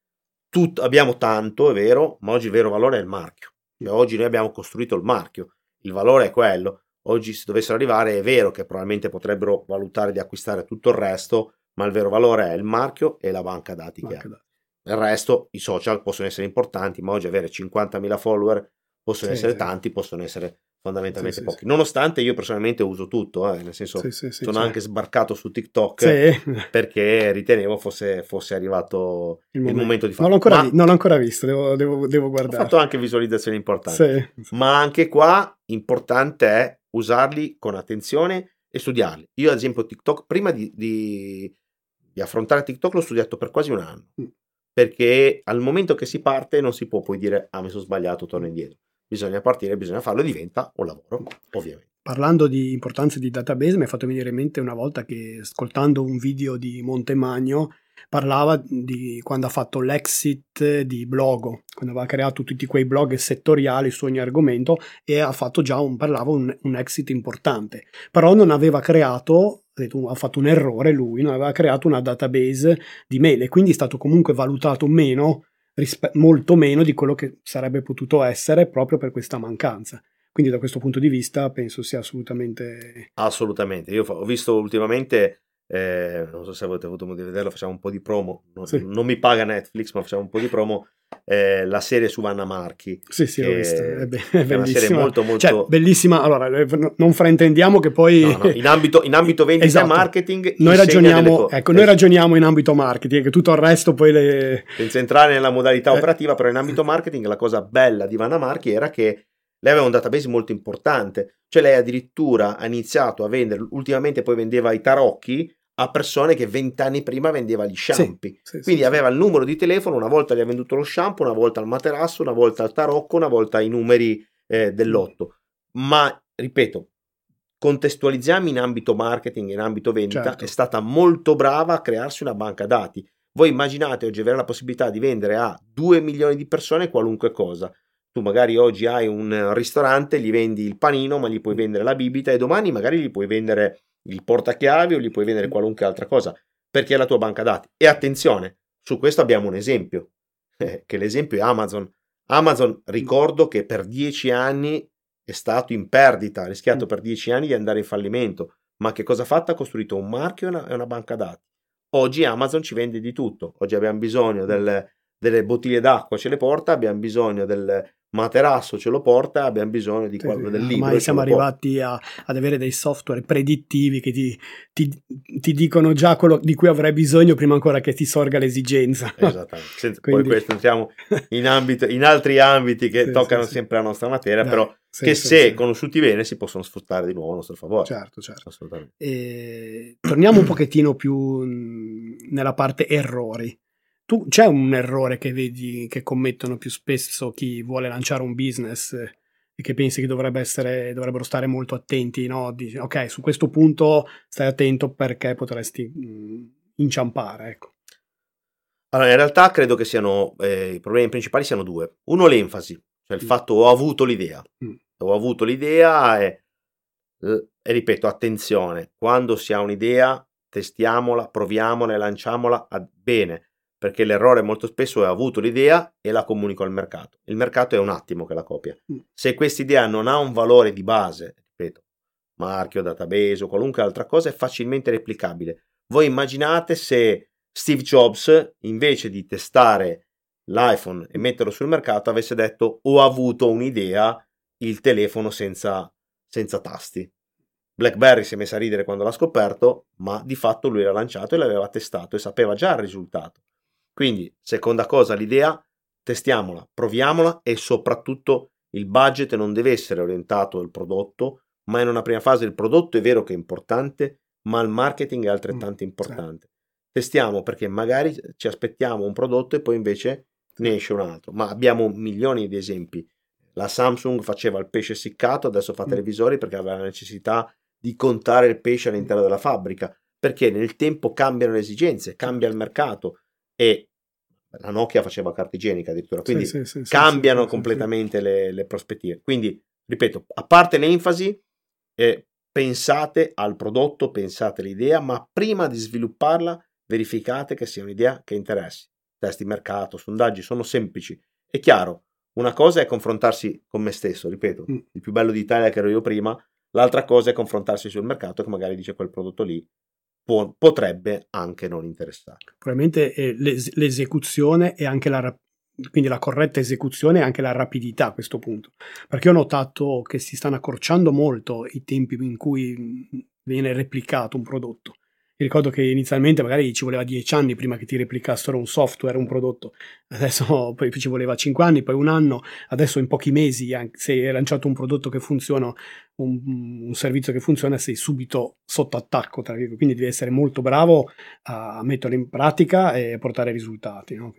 tut- abbiamo tanto, è vero, ma oggi il vero valore è il marchio. Cioè, oggi noi abbiamo costruito il marchio, il valore è quello. Oggi se dovessero arrivare è vero che probabilmente potrebbero valutare di acquistare tutto il resto, ma il vero valore è il marchio e la banca dati banca che ha. Il resto, i social possono essere importanti, ma oggi avere 50.000 follower possono sì, essere sì. tanti, possono essere fondamentalmente sì, pochi. Nonostante io personalmente uso tutto, eh, nel senso sono anche sbarcato su TikTok perché ritenevo fosse, fosse arrivato il momento, il momento, di farlo. Non l'ho ancora, Ma, vi- non l'ho ancora visto, devo, devo, devo, guardare. Ho fatto anche visualizzazioni importanti. Ma anche qua importante è usarli con attenzione e studiarli. Io ad esempio TikTok, prima di, di, di affrontare TikTok l'ho studiato per quasi un anno. Mm. Perché al momento che si parte non si può poi dire ah mi sono sbagliato, torno indietro bisogna partire, bisogna farlo, diventa un lavoro, ovviamente. Parlando di importanza di database, mi è fatto venire in mente una volta che ascoltando un video di Montemagno parlava di quando ha fatto l'exit di Blogo, quando aveva creato tutti quei blog settoriali su ogni argomento e ha fatto già un, parlava un, un exit importante, però non aveva creato ha fatto un errore lui, non aveva creato una database di mail e quindi è stato comunque valutato meno rispe- molto meno di quello che sarebbe potuto essere proprio per questa mancanza. Quindi da questo punto di vista penso sia assolutamente... Assolutamente, io ho visto ultimamente eh, non so se avete avuto modo di vederlo, facciamo un po' di promo, non, sì. non, mi paga Netflix, ma facciamo un po' di promo, eh, la serie su Vanna Marchi. Sì, sì, l'ho vista, è, be- è, è una serie molto, molto... Cioè, bellissima, allora, eh, non fraintendiamo che poi... No, no. In, ambito, in ambito vendita esatto. marketing... Noi ragioniamo, ecco, noi ragioniamo in ambito marketing, che tutto il resto poi le... Senza entrare nella modalità eh. operativa, però in ambito marketing la cosa bella di Vanna Marchi era che lei aveva un database molto importante, cioè lei addirittura ha iniziato a vendere, ultimamente poi vendeva i tarocchi, a persone che vent'anni prima vendeva gli shampoo. Sì, sì, Quindi sì, aveva il numero di telefono, una volta gli ha venduto lo shampoo, una volta il materasso, una volta il tarocco, una volta i numeri eh, dell'otto. Ma, ripeto, contestualizziamo in ambito marketing, in ambito vendita, certo. è stata molto brava a crearsi una banca dati. Voi immaginate oggi avere la possibilità di vendere a 2 milioni di persone qualunque cosa. Tu magari oggi hai un ristorante, gli vendi il panino, ma gli puoi vendere la bibita e domani magari gli puoi vendere il portachiavi o gli puoi vendere qualunque altra cosa perché è la tua banca dati. E attenzione, su questo abbiamo un esempio, eh, che l'esempio è Amazon. Amazon, ricordo che per dieci anni è stato in perdita, ha rischiato mm. per dieci anni di andare in fallimento, ma che cosa ha fatto? Ha costruito un marchio e una, una banca dati. Oggi Amazon ci vende di tutto, oggi abbiamo bisogno del, delle bottiglie d'acqua, ce le porta, abbiamo bisogno del, materasso ce lo porta, abbiamo bisogno di quello sì, del libro. Ormai siamo arrivati a, ad avere dei software predittivi che ti, ti, ti, dicono già quello di cui avrai bisogno prima ancora che ti sorga l'esigenza. Esattamente. Senza, Quindi... Poi questo entriamo in, ambito, in altri ambiti che sì, toccano sì, sempre la nostra materia, Dai, però che se conosciuti bene si possono sfruttare di nuovo a nostro favore. Certo, certo. E... Torniamo un pochettino più nella parte errori tu c'è un errore che vedi che commettono più spesso chi vuole lanciare un business e che pensi che dovrebbe essere, dovrebbero stare molto attenti, no? Dici, ok, su questo punto stai attento perché potresti mh, inciampare, ecco. Allora, in realtà credo che siano eh, i problemi principali siano due. Uno l'enfasi, cioè il mm. fatto ho avuto l'idea. Mm. Ho avuto l'idea e, e ripeto, attenzione, quando si ha un'idea, testiamola, proviamola lanciamola a, bene perché l'errore molto spesso è avuto l'idea e la comunico al mercato. Il mercato è un attimo che la copia. Mm. Se questa idea non ha un valore di base, ripeto, marchio, database o qualunque altra cosa, è facilmente replicabile. Voi immaginate se Steve Jobs, invece di testare l'iPhone e metterlo sul mercato, avesse detto ho avuto un'idea, il telefono senza, senza tasti. BlackBerry si è messa a ridere quando l'ha scoperto, ma di fatto lui l'ha lanciato e l'aveva testato e sapeva già il risultato. Quindi, seconda cosa, l'idea, testiamola, proviamola e soprattutto il budget non deve essere orientato al prodotto, ma in una prima fase il prodotto è vero che è importante, ma il marketing è altrettanto mm, importante. Sì. Testiamo perché magari ci aspettiamo un prodotto e poi invece ne esce un altro, ma abbiamo milioni di esempi. La Samsung faceva il pesce essiccato, adesso fa mm. televisori perché aveva la necessità di contare il pesce all'interno della fabbrica, perché nel tempo cambiano le esigenze, cambia il mercato e la Nokia faceva carta igienica addirittura, quindi sì, sì, sì, cambiano completamente le, le, prospettive. Quindi, ripeto, a parte l'enfasi, eh, pensate al prodotto, pensate all'idea, ma prima di svilupparla verificate che sia un'idea che interessi. Test di mercato, sondaggi sono semplici. È chiaro, una cosa è confrontarsi con me stesso, ripeto, mm. il più bello d'Italia che ero io prima, l'altra cosa è confrontarsi sul mercato che magari dice quel prodotto lì può, potrebbe anche non interessare. Probabilmente eh, l'es- l'esecuzione e anche la, quindi la corretta esecuzione e anche la rapidità a questo punto. Perché ho notato che si stanno accorciando molto i tempi in cui mm, viene replicato un prodotto. Ricordo che inizialmente magari ci voleva dieci anni prima che ti replicassero un software, un prodotto, adesso poi ci voleva cinque anni, poi un anno, adesso in pochi mesi, se hai lanciato un prodotto che funziona, un, un servizio che funziona, sei subito sotto attacco, quindi devi essere molto bravo a metterlo in pratica e portare risultati. No?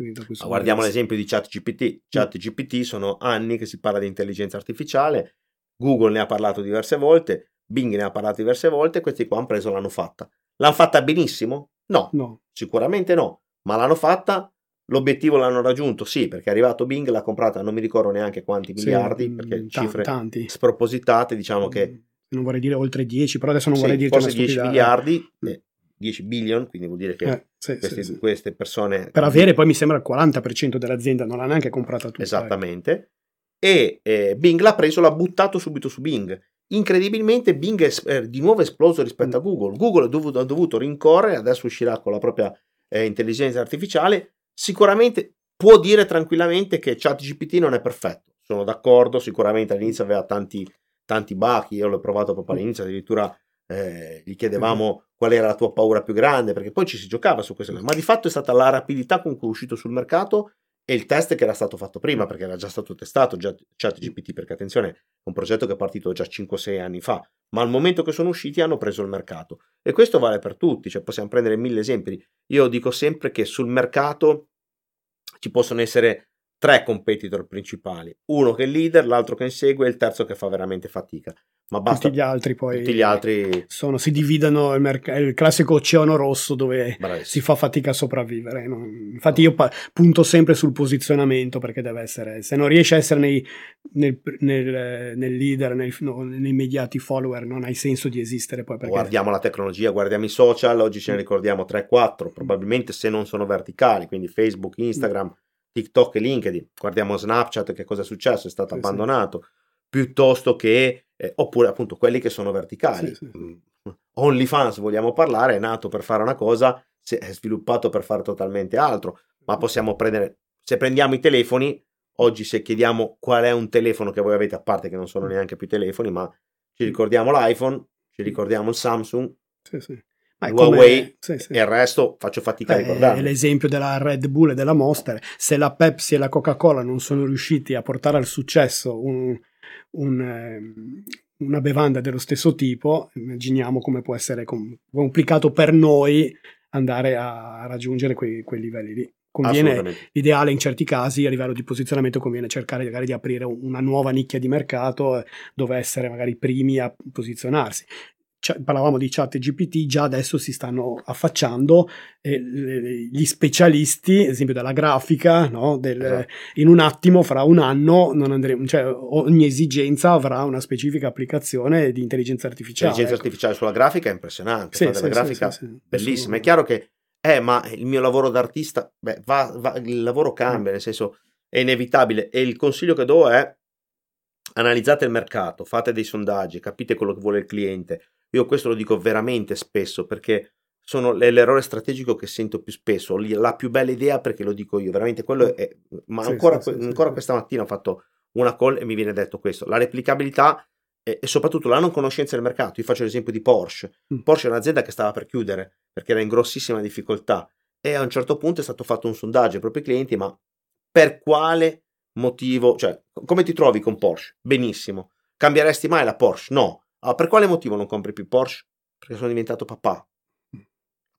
guardiamo l'esempio di ChatGPT. ChatGPT sono anni che si parla di intelligenza artificiale, Google ne ha parlato diverse volte, Bing ne ha parlato diverse volte, questi qua hanno preso l'hanno fatta L'hanno fatta benissimo? No, no, sicuramente no, ma l'hanno fatta, l'obiettivo l'hanno raggiunto, sì, perché è arrivato Bing, l'ha comprata, non mi ricordo neanche quanti sì, miliardi, mm, perché t- cifre tanti. spropositate, diciamo mm, che... Non vorrei dire oltre 10, però adesso non sì, vorrei dire... Forse 10 miliardi, eh, 10 billion, quindi vuol dire che eh, sì, questi, sì, queste persone... Per avere poi mi sembra il 40% dell'azienda, non l'ha neanche comprata tutta. Esattamente. E eh, Bing l'ha preso, l'ha buttato subito su Bing incredibilmente Bing è eh, di nuovo esploso rispetto a mm. Google. Google ha dovuto, ha dovuto rincorrere, adesso uscirà con la propria eh, intelligenza artificiale. Sicuramente può dire tranquillamente che ChatGPT non è perfetto. Sono d'accordo, sicuramente all'inizio aveva tanti, tanti bachi, io l'ho provato proprio mm. all'inizio, addirittura eh, gli chiedevamo qual era la tua paura più grande, perché poi ci si giocava su questo, ma di fatto è stata la rapidità con cui è uscito sul mercato e il test che era stato fatto prima, perché era già stato testato già ChatGPT, perché attenzione, è un progetto che è partito già 5-6 anni fa, ma al momento che sono usciti hanno preso il mercato. E questo vale per tutti, cioè possiamo prendere mille esempi. Io dico sempre che sul mercato ci possono essere tre competitor principali, uno che è il leader, l'altro che insegue e il terzo che fa veramente fatica. Ma basta. Tutti gli altri poi tutti gli altri... Sono, si dividono il, merc- il classico oceano rosso dove Bravissimo. si fa fatica a sopravvivere. No? Infatti io pa- punto sempre sul posizionamento perché deve essere, se non riesci a essere nei, nel, nel, nel, leader, nel, no, nei immediati follower, non hai senso di esistere poi. Perché... Guardiamo la tecnologia, guardiamo i social, oggi ce ne ricordiamo 3-4, probabilmente se non sono verticali, quindi Facebook, Instagram. Mm TikTok e LinkedIn, guardiamo Snapchat che cosa è successo, è stato sì, abbandonato, sì. piuttosto che, eh, oppure appunto quelli che sono verticali. Sì, mm. OnlyFans vogliamo parlare, è nato per fare una cosa, è sviluppato per fare totalmente altro, ma possiamo prendere, se prendiamo i telefoni, oggi se chiediamo qual è un telefono che voi avete, a parte che non sono neanche più telefoni, ma ci ricordiamo l'iPhone, ci ricordiamo il Samsung, sì, sì. Ma Huawei sì, sì. e il resto faccio fatica Beh, a ricordare. L'esempio della Red Bull e della Monster. Se la Pepsi e la Coca-Cola non sono riusciti a portare al successo un, un, ehm, una bevanda dello stesso tipo, immaginiamo come può essere complicato per noi andare a raggiungere quei, quei livelli lì. Conviene, l'ideale in certi casi a livello di posizionamento conviene cercare magari di aprire una nuova nicchia di mercato dove essere magari i primi a posizionarsi parlavamo di chat GPT, già adesso si stanno affacciando eh, gli specialisti, ad esempio della grafica, no? Del, esatto. in un attimo, fra un anno, andremo, cioè, ogni esigenza avrà una specifica applicazione di intelligenza artificiale. L'intelligenza ecco. artificiale sulla grafica è impressionante, sì, sì, grafica sì, bellissima. È chiaro che, eh, ma il mio lavoro d'artista, beh, va, va, il lavoro cambia, mm. nel senso è inevitabile e il consiglio che do è analizzate il mercato, fate dei sondaggi, capite quello che vuole il cliente, io questo lo dico veramente spesso perché sono l'errore strategico che sento più spesso, la più bella idea perché lo dico io, veramente quello è, ma sì, ancora, sì, ancora sì, questa mattina ho fatto una call e mi viene detto questo, la replicabilità e, soprattutto la non conoscenza del mercato, io faccio l'esempio di Porsche, mm. Porsche è un'azienda che stava per chiudere perché era in grossissima difficoltà e a un certo punto è stato fatto un sondaggio ai propri clienti, ma per quale motivo, cioè come ti trovi con Porsche? Benissimo, cambieresti mai la Porsche? No, Ah, per quale motivo non compri più Porsche? Perché sono diventato papà.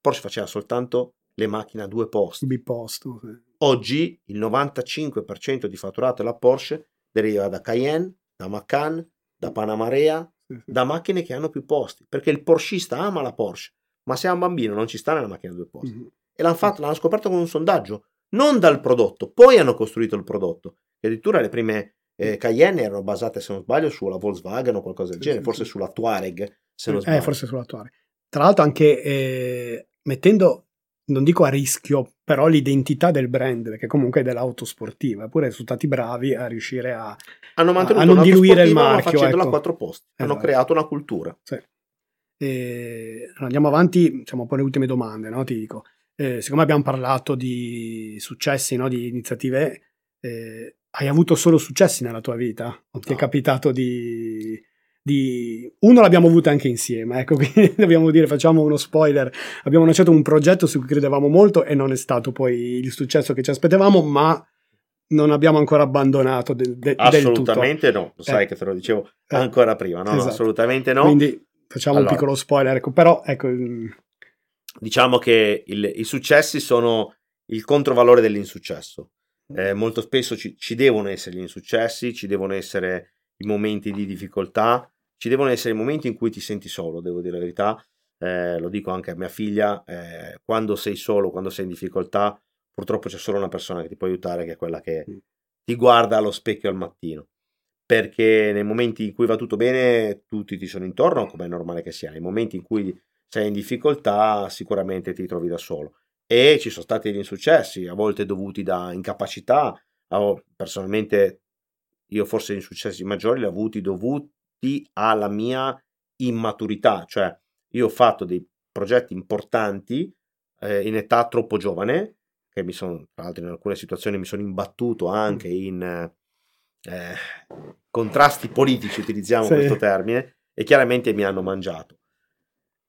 Porsche faceva soltanto le macchine a due posti. Biposto. Sì. Oggi il 95% di fatturato della Porsche deriva da Cayenne, da Macan, da Panamarea, sì, sì. da macchine che hanno più posti. Perché il porschista ama la Porsche, ma se ha un bambino non ci sta nella macchina a due posti. Mm-hmm. e l'hanno, fatto, l'hanno scoperto con un sondaggio, non dal prodotto. Poi hanno costruito il prodotto. E addirittura le prime eh, Cayenne erano basate, se non sbaglio, sulla Volkswagen o qualcosa del genere, sì, forse sulla Tuareg, se non eh, sbaglio. Eh, forse sulla Tuareg. Tra l'altro anche eh, mettendo, non dico a rischio, però l'identità del brand, che comunque è dell'auto sportiva, eppure sono stati bravi a riuscire a, a non diluire il marchio. Facendola ecco. a quattro posti, esatto. hanno creato una cultura. Sì. E andiamo avanti, siamo un po' le ultime domande, no? ti dico. Eh, siccome abbiamo parlato di successi, no? di iniziative, eh, hai avuto solo successi nella tua vita? O ti no. è capitato di, di... Uno l'abbiamo avuto anche insieme, ecco, quindi dobbiamo dire, facciamo uno spoiler. Abbiamo lanciato un progetto su cui credevamo molto e non è stato poi il successo che ci aspettavamo, ma non abbiamo ancora abbandonato de- de- assolutamente no lo sai eh. che te lo dicevo eh. ancora prima no? esatto. assolutamente no quindi facciamo allora, un piccolo spoiler ecco però ecco diciamo che il, i successi sono il controvalore dell'insuccesso eh, molto spesso ci, ci, devono essere gli insuccessi ci devono essere i momenti di difficoltà ci devono essere i momenti in cui ti senti solo devo dire la verità eh, lo dico anche a mia figlia eh, quando sei solo quando sei in difficoltà purtroppo c'è solo una persona che ti può aiutare, che è quella che ti guarda allo specchio al mattino. Perché nei momenti in cui va tutto bene, tutti ti sono intorno, come è normale che sia. Nei momenti in cui sei in difficoltà, sicuramente ti trovi da solo. E ci sono stati degli insuccessi, a volte dovuti da incapacità. Personalmente, io forse gli insuccessi maggiori li ho avuti dovuti alla mia immaturità. Cioè, io ho fatto dei progetti importanti eh, in età troppo giovane che mi sono, tra l'altro in alcune situazioni mi sono imbattuto anche in eh, contrasti politici, utilizziamo sì. questo termine, e chiaramente mi hanno mangiato.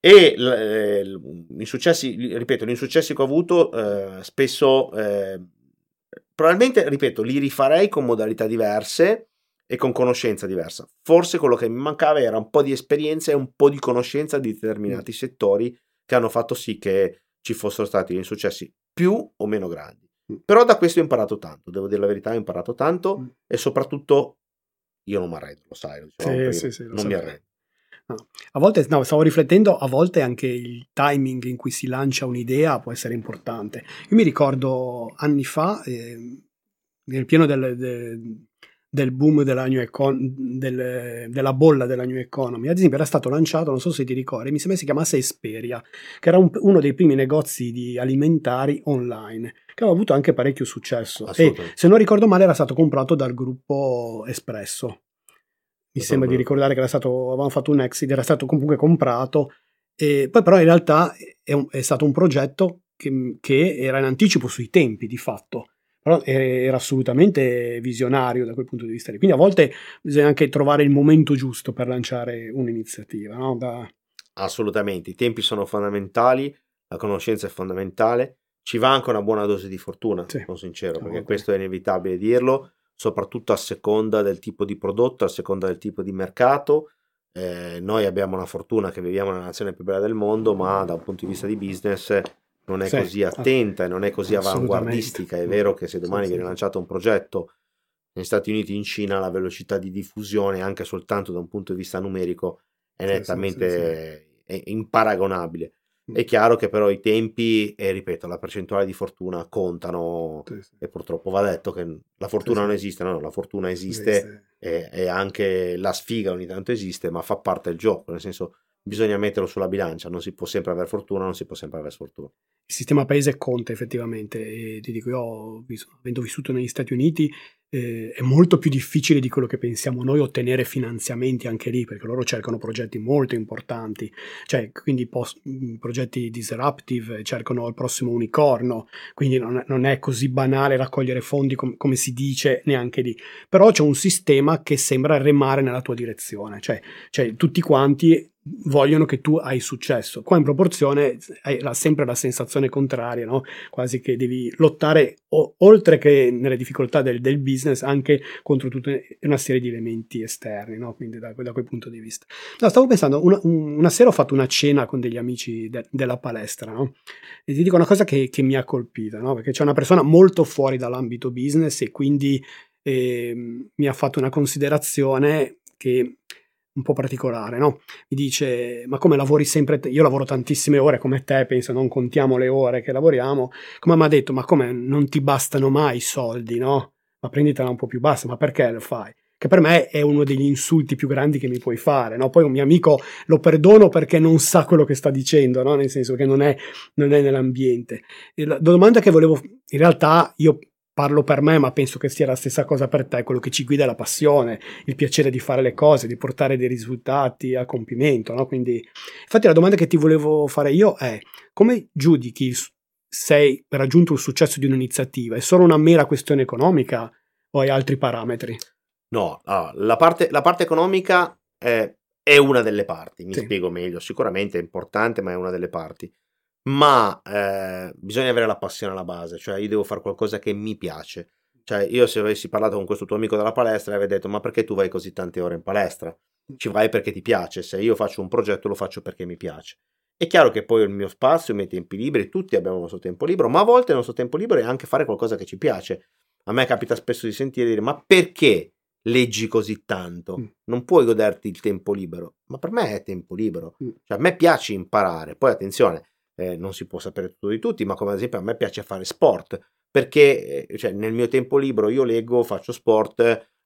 E eh, i successi, ripeto, gli insuccessi che ho avuto eh, spesso, eh, probabilmente, ripeto, li rifarei con modalità diverse e con conoscenza diversa. Forse quello che mi mancava era un po' di esperienza e un po' di conoscenza di determinati mm. settori che hanno fatto sì che ci fossero stati insuccessi più o meno grandi. Mm. Però da questo ho imparato tanto, devo dire la verità, ho imparato tanto mm. e soprattutto io non mi arrendo, lo sai, lo diciamo sì, sì, sì, lo non mi arrendo. No. A volte, no, stavo riflettendo, a volte anche il timing in cui si lancia un'idea può essere importante. Io mi ricordo anni fa, eh, nel pieno del, del, del boom della, new econ- del, della bolla della new economy. Ad esempio era stato lanciato, non so se ti ricordi, mi sembra si chiamasse Esperia, che era un, uno dei primi negozi di alimentari online, che aveva avuto anche parecchio successo. E se non ricordo male era stato comprato dal gruppo Espresso. Mi sembra di ricordare che era stato, avevamo fatto un exit, era stato comunque comprato. E poi però in realtà è, un, è stato un progetto che, che era in anticipo sui tempi di fatto però era assolutamente visionario da quel punto di vista. Quindi a volte bisogna anche trovare il momento giusto per lanciare un'iniziativa. No? Da... Assolutamente, i tempi sono fondamentali, la conoscenza è fondamentale, ci va anche una buona dose di fortuna, sì. sono sincero, perché questo è inevitabile dirlo, soprattutto a seconda del tipo di prodotto, a seconda del tipo di mercato. Eh, noi abbiamo la fortuna che viviamo nella nazione più bella del mondo, ma da un punto di vista di business non è sì, così attenta e non è così avanguardistica. È vero che se domani sì, viene lanciato un progetto negli Stati Uniti in Cina, la velocità di diffusione, anche soltanto da un punto di vista numerico, è nettamente è imparagonabile. Mm. È chiaro che però i tempi e ripeto, la percentuale di fortuna contano e purtroppo va detto che la fortuna non esiste, no, la fortuna esiste, esiste. E, e, anche la sfiga ogni tanto esiste, ma fa parte del gioco, nel senso bisogna metterlo sulla bilancia, non si può sempre avere fortuna, non si può sempre avere sfortuna. Il sistema paese conta effettivamente e ti dico io, avendo vissuto negli Stati Uniti, eh, è molto più difficile di quello che pensiamo noi ottenere finanziamenti anche lì, perché loro cercano progetti molto importanti, cioè quindi post, mm, progetti disruptive, cercano il prossimo unicorno, quindi non non è così banale raccogliere fondi com- come si dice neanche lì, però c'è un sistema che sembra remare nella tua direzione, cioè, cioè tutti quanti vogliono che tu hai successo. Qua in proporzione hai la, sempre la sensazione contraria, no? quasi che devi lottare o, oltre che nelle difficoltà del, del, business anche contro tutta una serie di elementi esterni, no? quindi da, da, quel punto di vista. No, stavo pensando, una, una, sera ho fatto una cena con degli amici de, della palestra no? e ti dico una cosa che, che mi ha colpito, perché c'è una persona molto fuori dall'ambito business e quindi eh, mi ha fatto una considerazione che un po' particolare, no? Mi dice, ma come lavori sempre, te? io lavoro tantissime ore come te, penso, non contiamo le ore che lavoriamo, come mi ha detto, ma come non ti bastano mai i soldi, no? Ma prenditela un po' più bassa, ma perché lo fai? Che per me è uno degli insulti più grandi che mi puoi fare, no? Poi un mio amico lo perdono perché non sa quello che sta dicendo, no? Nel senso che non è, non è nell'ambiente. La domanda che volevo, in realtà io parlo per me, ma penso che sia la stessa cosa per te, quello che ci guida è la passione, il piacere di fare le cose, di portare dei risultati a compimento, no? Quindi, infatti la domanda che ti volevo fare io è come giudichi se hai raggiunto il successo di un'iniziativa? È solo una mera questione economica o hai altri parametri? No, allora, la, parte, la, parte, economica è, è, una delle parti, mi sì. spiego meglio, sicuramente è importante, ma è una delle parti ma eh, bisogna avere la passione alla base, cioè io devo fare qualcosa che mi piace. Cioè, io se avessi parlato con questo tuo amico della palestra, avrei detto: Ma perché tu vai così tante ore in palestra? Ci vai perché ti piace. Se io faccio un progetto, lo faccio perché mi piace. È chiaro che poi ho il mio spazio, i miei tempi liberi, tutti abbiamo il nostro tempo libero, ma a volte il nostro tempo libero è anche fare qualcosa che ci piace. A me capita spesso di sentire dire: Ma perché leggi così tanto? Mm. Non puoi goderti il tempo libero. Ma per me è tempo libero. Mm. Cioè, a me piace imparare. Poi attenzione, eh, non si può sapere tutto di tutti, ma come ad esempio a me piace fare sport, perché eh, cioè, nel mio tempo libero io leggo, faccio sport,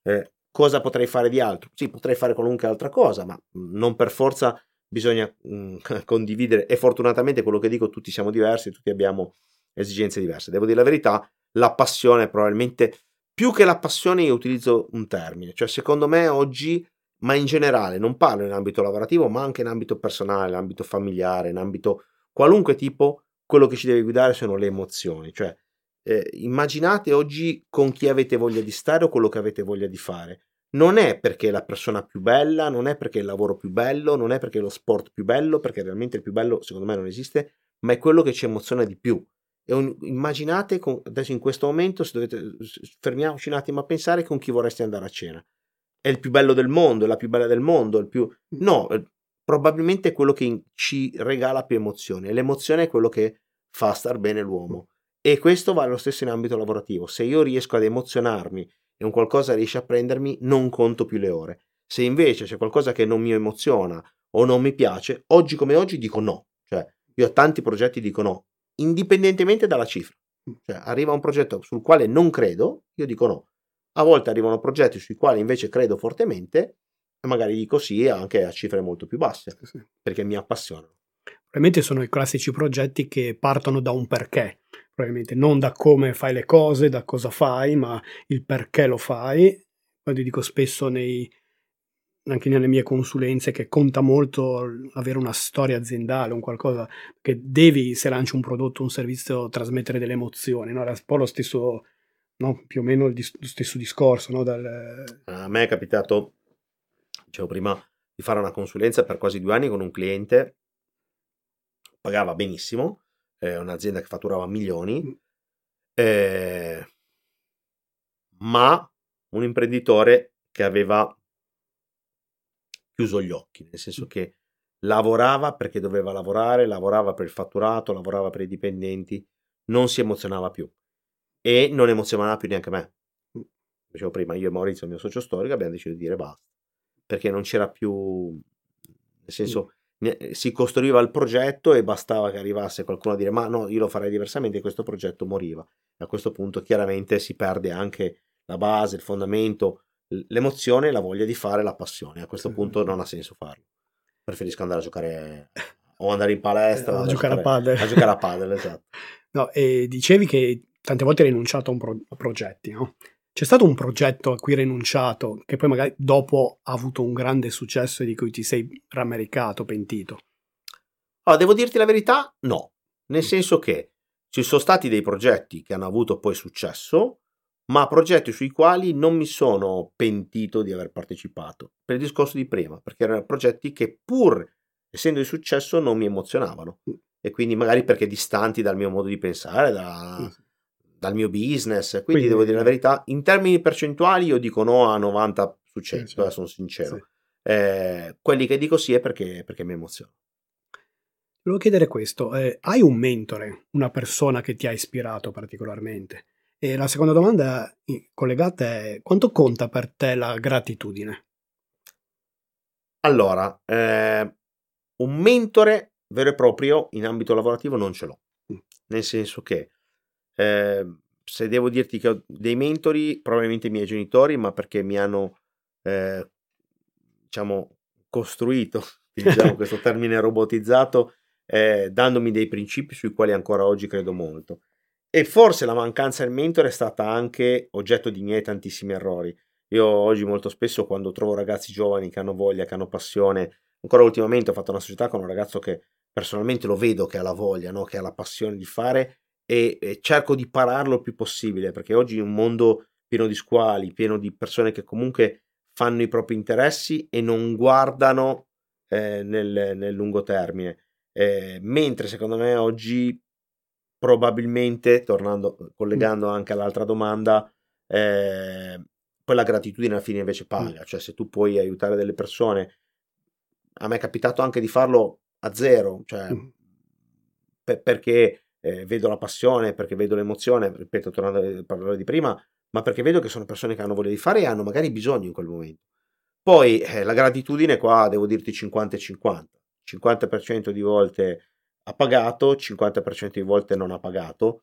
eh, cosa potrei fare di altro? Sì, potrei fare qualunque altra cosa, ma non per forza bisogna mh, mm, condividere e fortunatamente quello che dico tutti siamo diversi, tutti abbiamo esigenze diverse. Devo dire la verità, la passione probabilmente più che la passione io utilizzo un termine, cioè secondo me oggi ma in generale non parlo in ambito lavorativo, ma anche in ambito personale, in ambito familiare, in ambito qualunque tipo, quello che ci deve guidare sono le emozioni. Cioè, eh, immaginate oggi con chi avete voglia di stare o quello che avete voglia di fare. Non è perché è la persona più bella, non è perché è il lavoro più bello, non è perché è lo sport più bello, perché realmente il più bello secondo me non esiste, ma è quello che ci emoziona di più. Un, immaginate con, adesso in questo momento, se dovete fermiamoci un attimo a pensare con chi vorreste andare a cena. È il più bello del mondo, è la più bella del mondo, il più... No, probabilmente è quello che ci regala più emozioni. L'emozione è quello che fa star bene l'uomo. E questo vale lo stesso in ambito lavorativo. Se io riesco ad emozionarmi e un qualcosa riesce a prendermi, non conto più le ore. Se invece c'è qualcosa che non mi emoziona o non mi piace, oggi come oggi dico no. Cioè, io a tanti progetti dico no, indipendentemente dalla cifra. Cioè, arriva un progetto sul quale non credo, io dico no. A volte arrivano progetti sui quali invece credo fortemente magari dico sì anche a cifre molto più basse, sì. perché mi appassionano. Probabilmente sono i classici progetti che partono da un perché, probabilmente non da come fai le cose, da cosa fai, ma il perché lo fai. Poi dico spesso nei, anche nelle mie consulenze che conta molto avere una storia aziendale, un qualcosa che devi, se lanci un prodotto, un servizio, trasmettere delle emozioni. No? Era un po' lo stesso, no? più o meno il, dis- lo stesso discorso. No? Dal... A me è capitato dicevo prima, di fare una consulenza per quasi due anni con un cliente, pagava benissimo, è un'azienda che fatturava milioni, eh, ma un imprenditore che aveva chiuso gli occhi, nel senso che lavorava perché doveva lavorare, lavorava per il fatturato, lavorava per i dipendenti, non si emozionava più. E non emozionava più neanche me. Dicevo prima, io e Maurizio, il mio socio storico, abbiamo deciso di dire basta perché non c'era più, nel senso, si costruiva il progetto e bastava che arrivasse qualcuno a dire ma no, io lo farei diversamente e questo progetto moriva. A questo punto chiaramente si perde anche la base, il fondamento, l'emozione, la voglia di fare, la passione. A questo punto non ha senso farlo. Preferisco andare a giocare o andare in palestra a, a giocare a padel. A giocare a padel, esatto. No, e dicevi che tante volte hai rinunciato a, pro- a progetti, no? C'è stato un progetto a cui hai rinunciato che poi magari dopo ha avuto un grande successo e di cui ti sei rammaricato, pentito? Allora, devo dirti la verità, no. Nel senso che ci sono stati dei progetti che hanno avuto poi successo, ma progetti sui quali non mi sono pentito di aver partecipato, per il discorso di prima, perché erano progetti che pur essendo di successo non mi emozionavano mm. e quindi magari perché distanti dal mio modo di pensare, da, dal mio business, quindi, quindi, devo dire la verità, in termini percentuali io dico no a 90 su 100, sì, sì. sono sincero. Sì. Eh, quelli che dico sì è perché, perché mi emoziona. Volevo chiedere questo, eh, hai un mentore, una persona che ti ha ispirato particolarmente? E la seconda domanda collegata è quanto conta per te la gratitudine? Allora, eh, un mentore vero e proprio in ambito lavorativo non ce l'ho, mm. nel senso che eh, se devo dirti che ho dei mentori, probabilmente i miei genitori, ma perché mi hanno, eh, diciamo, costruito, diciamo questo termine robotizzato, eh, dandomi dei principi sui quali ancora oggi credo molto. E forse la mancanza del mentore è stata anche oggetto di miei tantissimi errori. Io oggi molto spesso quando trovo ragazzi giovani che hanno voglia, che hanno passione, ancora ultimamente ho fatto una società con un ragazzo che personalmente lo vedo che ha la voglia, no? che ha la passione di fare e, e cerco di pararlo il più possibile perché oggi in un mondo pieno di squali, pieno di persone che comunque fanno i propri interessi e non guardano eh, nel, nel, lungo termine. Eh, mentre secondo me oggi probabilmente, tornando, collegando anche all'altra domanda, eh, poi la gratitudine alla fine invece paga, cioè se tu puoi aiutare delle persone, a me è capitato anche di farlo a zero, cioè, per, perché eh, vedo la passione, perché vedo l'emozione, ripeto, tornando a parlare di prima, ma perché vedo che sono persone che hanno voglia di fare e hanno magari bisogno in quel momento. Poi eh, la gratitudine qua devo dirti 50 e 50, 50% di volte ha pagato, 50% di volte non ha pagato,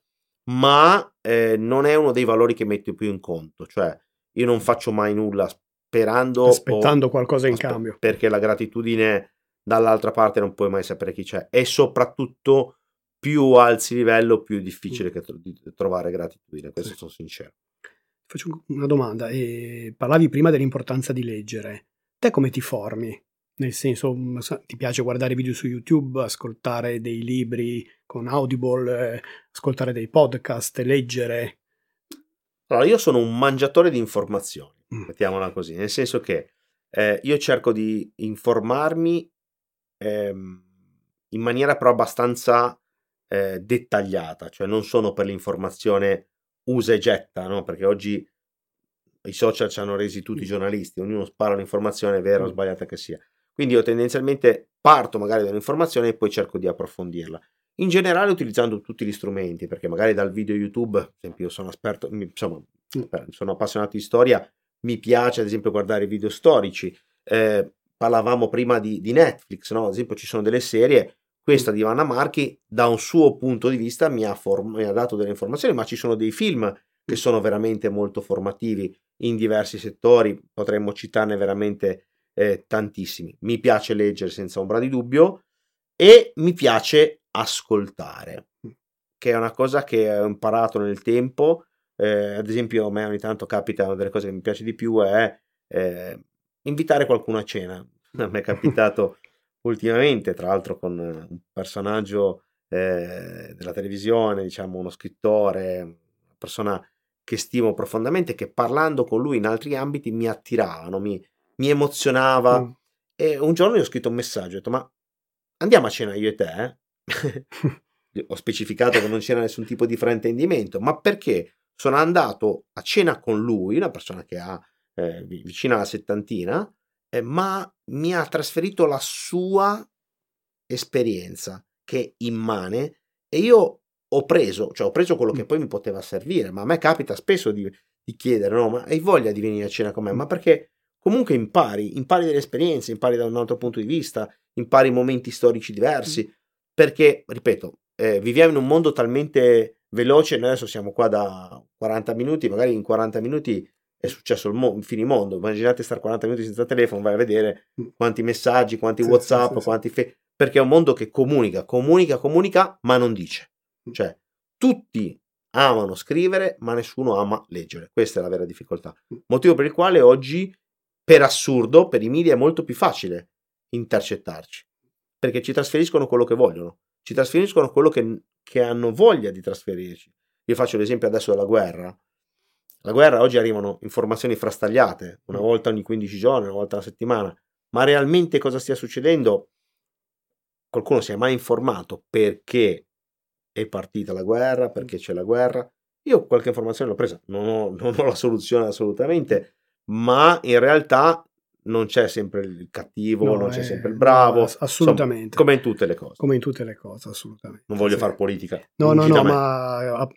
ma eh, non è uno dei valori che metto più in conto, cioè io non faccio mai nulla sperando aspettando o, qualcosa in aspe- cambio, perché la gratitudine dall'altra parte non puoi mai sapere chi c'è. E soprattutto più alzi livello, più difficile mm. che tro- trovare gratitudine. Questo sì. sono sincero. Faccio una domanda. Eh, parlavi prima dell'importanza di leggere. Te come ti formi? Nel senso, mm, ti piace guardare video su YouTube, ascoltare dei libri con Audible, eh, ascoltare dei podcast, leggere? Allora, io sono un mangiatore di informazioni, mm. mettiamola così, nel senso che eh, io cerco di informarmi ehm, in maniera però abbastanza eh, dettagliata, cioè non sono per l'informazione usa e getta, no? perché oggi i social ci hanno resi tutti giornalisti, ognuno spara un'informazione vera o sbagliata che sia. Quindi io tendenzialmente parto magari dall'informazione e poi cerco di approfondirla. In generale utilizzando tutti gli strumenti, perché magari dal video YouTube, ad esempio io sono esperto, insomma, sono appassionato di storia, mi piace ad esempio guardare video storici. Eh, parlavamo prima di, di Netflix, no? ad esempio ci sono delle serie questa di Vanna Marchi, da un suo punto di vista, mi ha, form- mi ha dato delle informazioni, ma ci sono dei film che sono veramente molto formativi in diversi settori, potremmo citarne veramente eh, tantissimi. Mi piace leggere senza ombra di dubbio e mi piace ascoltare, che è una cosa che ho imparato nel tempo. Eh, ad esempio, a me ogni tanto capita una delle cose che mi piace di più è eh, invitare qualcuno a cena. A me è capitato ultimamente, tra l'altro con un personaggio eh, della televisione, diciamo uno scrittore, una persona che stimo profondamente, che parlando con lui in altri ambiti mi attiravano, mi, mi emozionava. Mm. E un giorno gli ho scritto un messaggio, ho detto ma andiamo a cena io e te? Eh? ho specificato che non c'era nessun tipo di fraintendimento, ma perché sono andato a cena con lui, una persona che ha eh, vicino alla settantina, eh, ma mi ha trasferito la sua esperienza che è immane e io ho preso, cioè ho preso quello che poi mi poteva servire, ma a me capita spesso di, di chiedere, no, ma hai voglia di venire a cena con me? Ma perché comunque impari, impari delle esperienze, impari da un altro punto di vista, impari momenti storici diversi, perché, ripeto, eh, viviamo in un mondo talmente veloce, noi adesso siamo qua da 40 minuti, magari in 40 minuti è successo il, mo- finimondo. Immaginate stare 40 minuti senza telefono, vai a vedere mm. quanti messaggi, quanti sì, WhatsApp, sì, sì, quanti fe- perché è un mondo che comunica, comunica, comunica, ma non dice. Mm. Cioè, tutti amano scrivere, ma nessuno ama leggere. Questa è la vera difficoltà. Mm. Motivo per il quale oggi, per assurdo, per i media è molto più facile intercettarci, perché ci trasferiscono quello che vogliono, ci trasferiscono quello che, che hanno voglia di trasferirci. Io faccio l'esempio adesso della guerra la guerra oggi arrivano informazioni frastagliate, una mm. volta ogni 15 giorni, una volta alla settimana, ma realmente cosa stia succedendo? Qualcuno si è mai informato perché è partita la guerra, perché c'è la guerra? Io qualche informazione l'ho presa, non ho, non ho la soluzione assolutamente, ma in realtà non c'è sempre il cattivo, no, non c'è sempre il bravo. No, assolutamente. Insomma, come in tutte le cose. Come in tutte le cose, assolutamente. Non voglio sì. fare politica. No, no, no, ma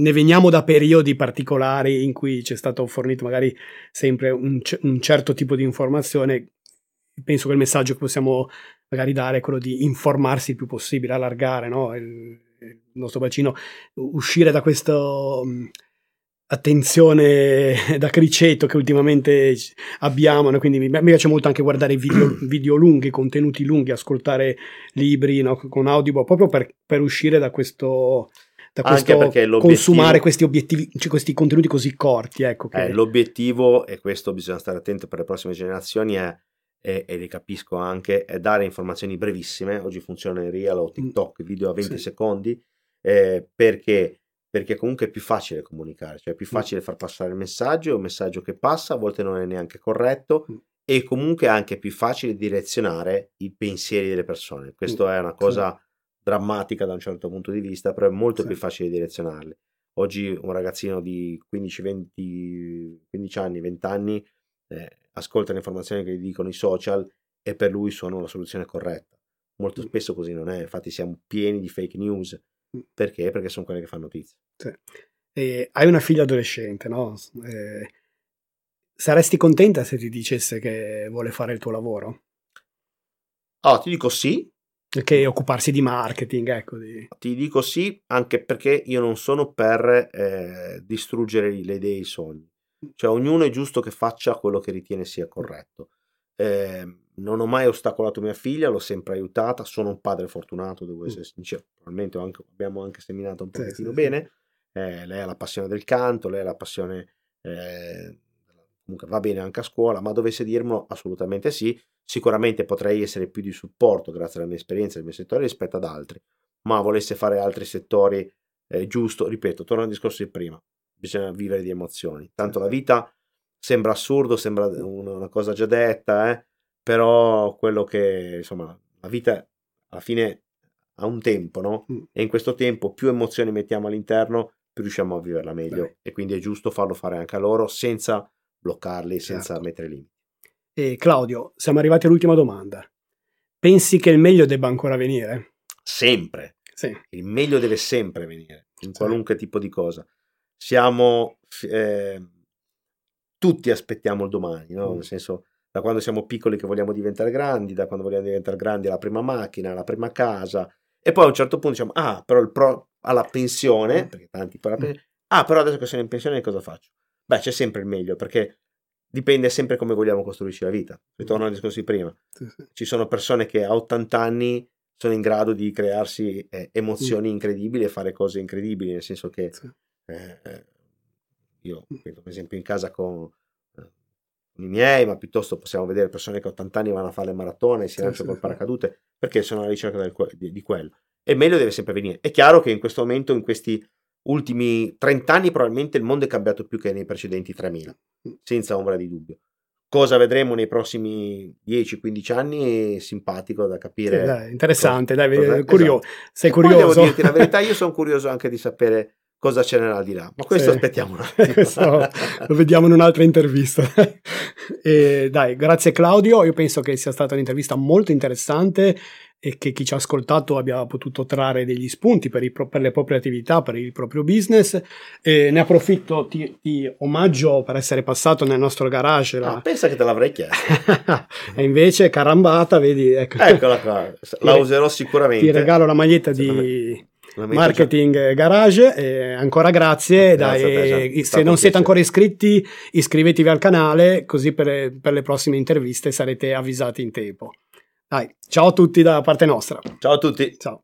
ne veniamo da periodi particolari in cui c'è stato fornito magari sempre un, un certo tipo di informazione penso che il messaggio che possiamo magari dare è quello di informarsi il più possibile, allargare no? il, il, nostro bacino, uscire da questo attenzione da criceto che ultimamente abbiamo, no? quindi mi, mi, piace molto anche guardare video, video lunghi, contenuti lunghi, ascoltare libri no? con Audible, proprio per, per uscire da questo, da questo consumare questi obiettivi, cioè questi contenuti così corti. Ecco, che... eh, l'obiettivo, e questo bisogna stare attenti per le prossime generazioni, è, e, e li capisco anche, è dare informazioni brevissime, oggi funziona in real o mm. TikTok, video a 20 sì. secondi, eh, perché perché comunque è più facile comunicare, cioè è più facile far passare il messaggio, è un messaggio che passa, a volte non è neanche corretto e comunque è anche più facile direzionare i pensieri delle persone. Questa è una cosa drammatica da un certo punto di vista, però è molto sì. più facile direzionarli. Oggi un ragazzino di 15, 20, 15 anni, 20 anni eh, ascolta le informazioni che gli dicono i social e per lui sono la soluzione corretta. Molto spesso così non è, infatti siamo pieni di fake news perché? Perché sono quelle che fanno notizia. Sì. E hai una figlia adolescente, no? Eh, saresti contenta se ti dicesse che vuole fare il tuo lavoro? Oh, ti dico sì. Che occuparsi di marketing, ecco. Di... Ti dico sì, anche perché io non sono per eh, distruggere le idee e i sogni. Cioè, ognuno è giusto che faccia quello che ritiene sia corretto. Eh, non ho mai ostacolato mia figlia, l'ho sempre aiutata, sono un padre fortunato, devo essere sincero, probabilmente anche, abbiamo anche seminato un pochettino sì, bene, eh, lei ha la passione del canto, lei ha la passione, eh, comunque va bene anche a scuola, ma dovesse dirmelo assolutamente sì, sicuramente potrei essere più di supporto grazie alla mia esperienza nel mio settore rispetto ad altri, ma volesse fare altri settori, eh, giusto, ripeto, torno al discorso di prima, bisogna vivere di emozioni, tanto la vita sembra assurdo, sembra una cosa già detta, eh? però quello che insomma la vita alla fine ha un tempo, no? Mm. E in questo tempo più emozioni mettiamo all'interno, più riusciamo a viverla meglio Beh. e quindi è giusto farlo fare anche a loro senza bloccarli, certo. senza mettere limiti. E Claudio, siamo arrivati all'ultima domanda. Pensi che il meglio debba ancora venire? Sempre. Sì. Il meglio deve sempre venire, in sì. qualunque tipo di cosa. Siamo eh, tutti aspettiamo il domani, no? Mm. Nel senso da quando siamo piccoli che vogliamo diventare grandi, da quando vogliamo diventare grandi la prima macchina, la prima casa, e poi a un certo punto diciamo, ah, però il pro alla pensione, mm. perché tanti alla pensione, ah, però adesso che sono in pensione cosa faccio? Beh, c'è sempre il meglio, perché dipende sempre come vogliamo costruirci la vita. Ritorno al discorso di prima. Ci sono persone che a 80 anni sono in grado di crearsi eh, emozioni mm. incredibili e fare cose incredibili, nel senso che eh, eh io, per esempio, in casa con i miei, ma piuttosto possiamo vedere persone che a 80 anni vanno a fare le maratone e si lanciano col paracadute perché sono alla ricerca del, di, di, quello. E meglio deve sempre venire. È chiaro che in questo momento, in questi ultimi 30 anni, probabilmente il mondo è cambiato più che nei precedenti 3000, senza ombra di dubbio. Cosa vedremo nei prossimi 10-15 anni è simpatico da capire. Sì, dai, interessante, cosa, dai, cosa, curio- esatto. sei curioso. devo dirti la verità, io sono curioso anche di sapere cosa c'è nell'aldilà. Ma questo sì. aspettiamo attimo. lo vediamo in un'altra intervista. e dai, grazie Claudio, io penso che sia stata un'intervista molto interessante e che chi ci ha ascoltato abbia potuto trarre degli spunti per, i, per le proprie attività, per il proprio business. E ne approfitto, ti, ti, omaggio per essere passato nel nostro garage. La... Ah, pensa che te l'avrei chiesto. e invece carambata, vedi. Ecco. Eccola qua, la userò sicuramente. Ti regalo la maglietta di Marketing già. Garage, eh, ancora grazie. Dai, te, se non siete ancora iscritti, iscrivetevi al canale, così per, per le prossime interviste sarete avvisati in tempo. Dai, ciao a tutti da parte nostra. Ciao a tutti. Ciao.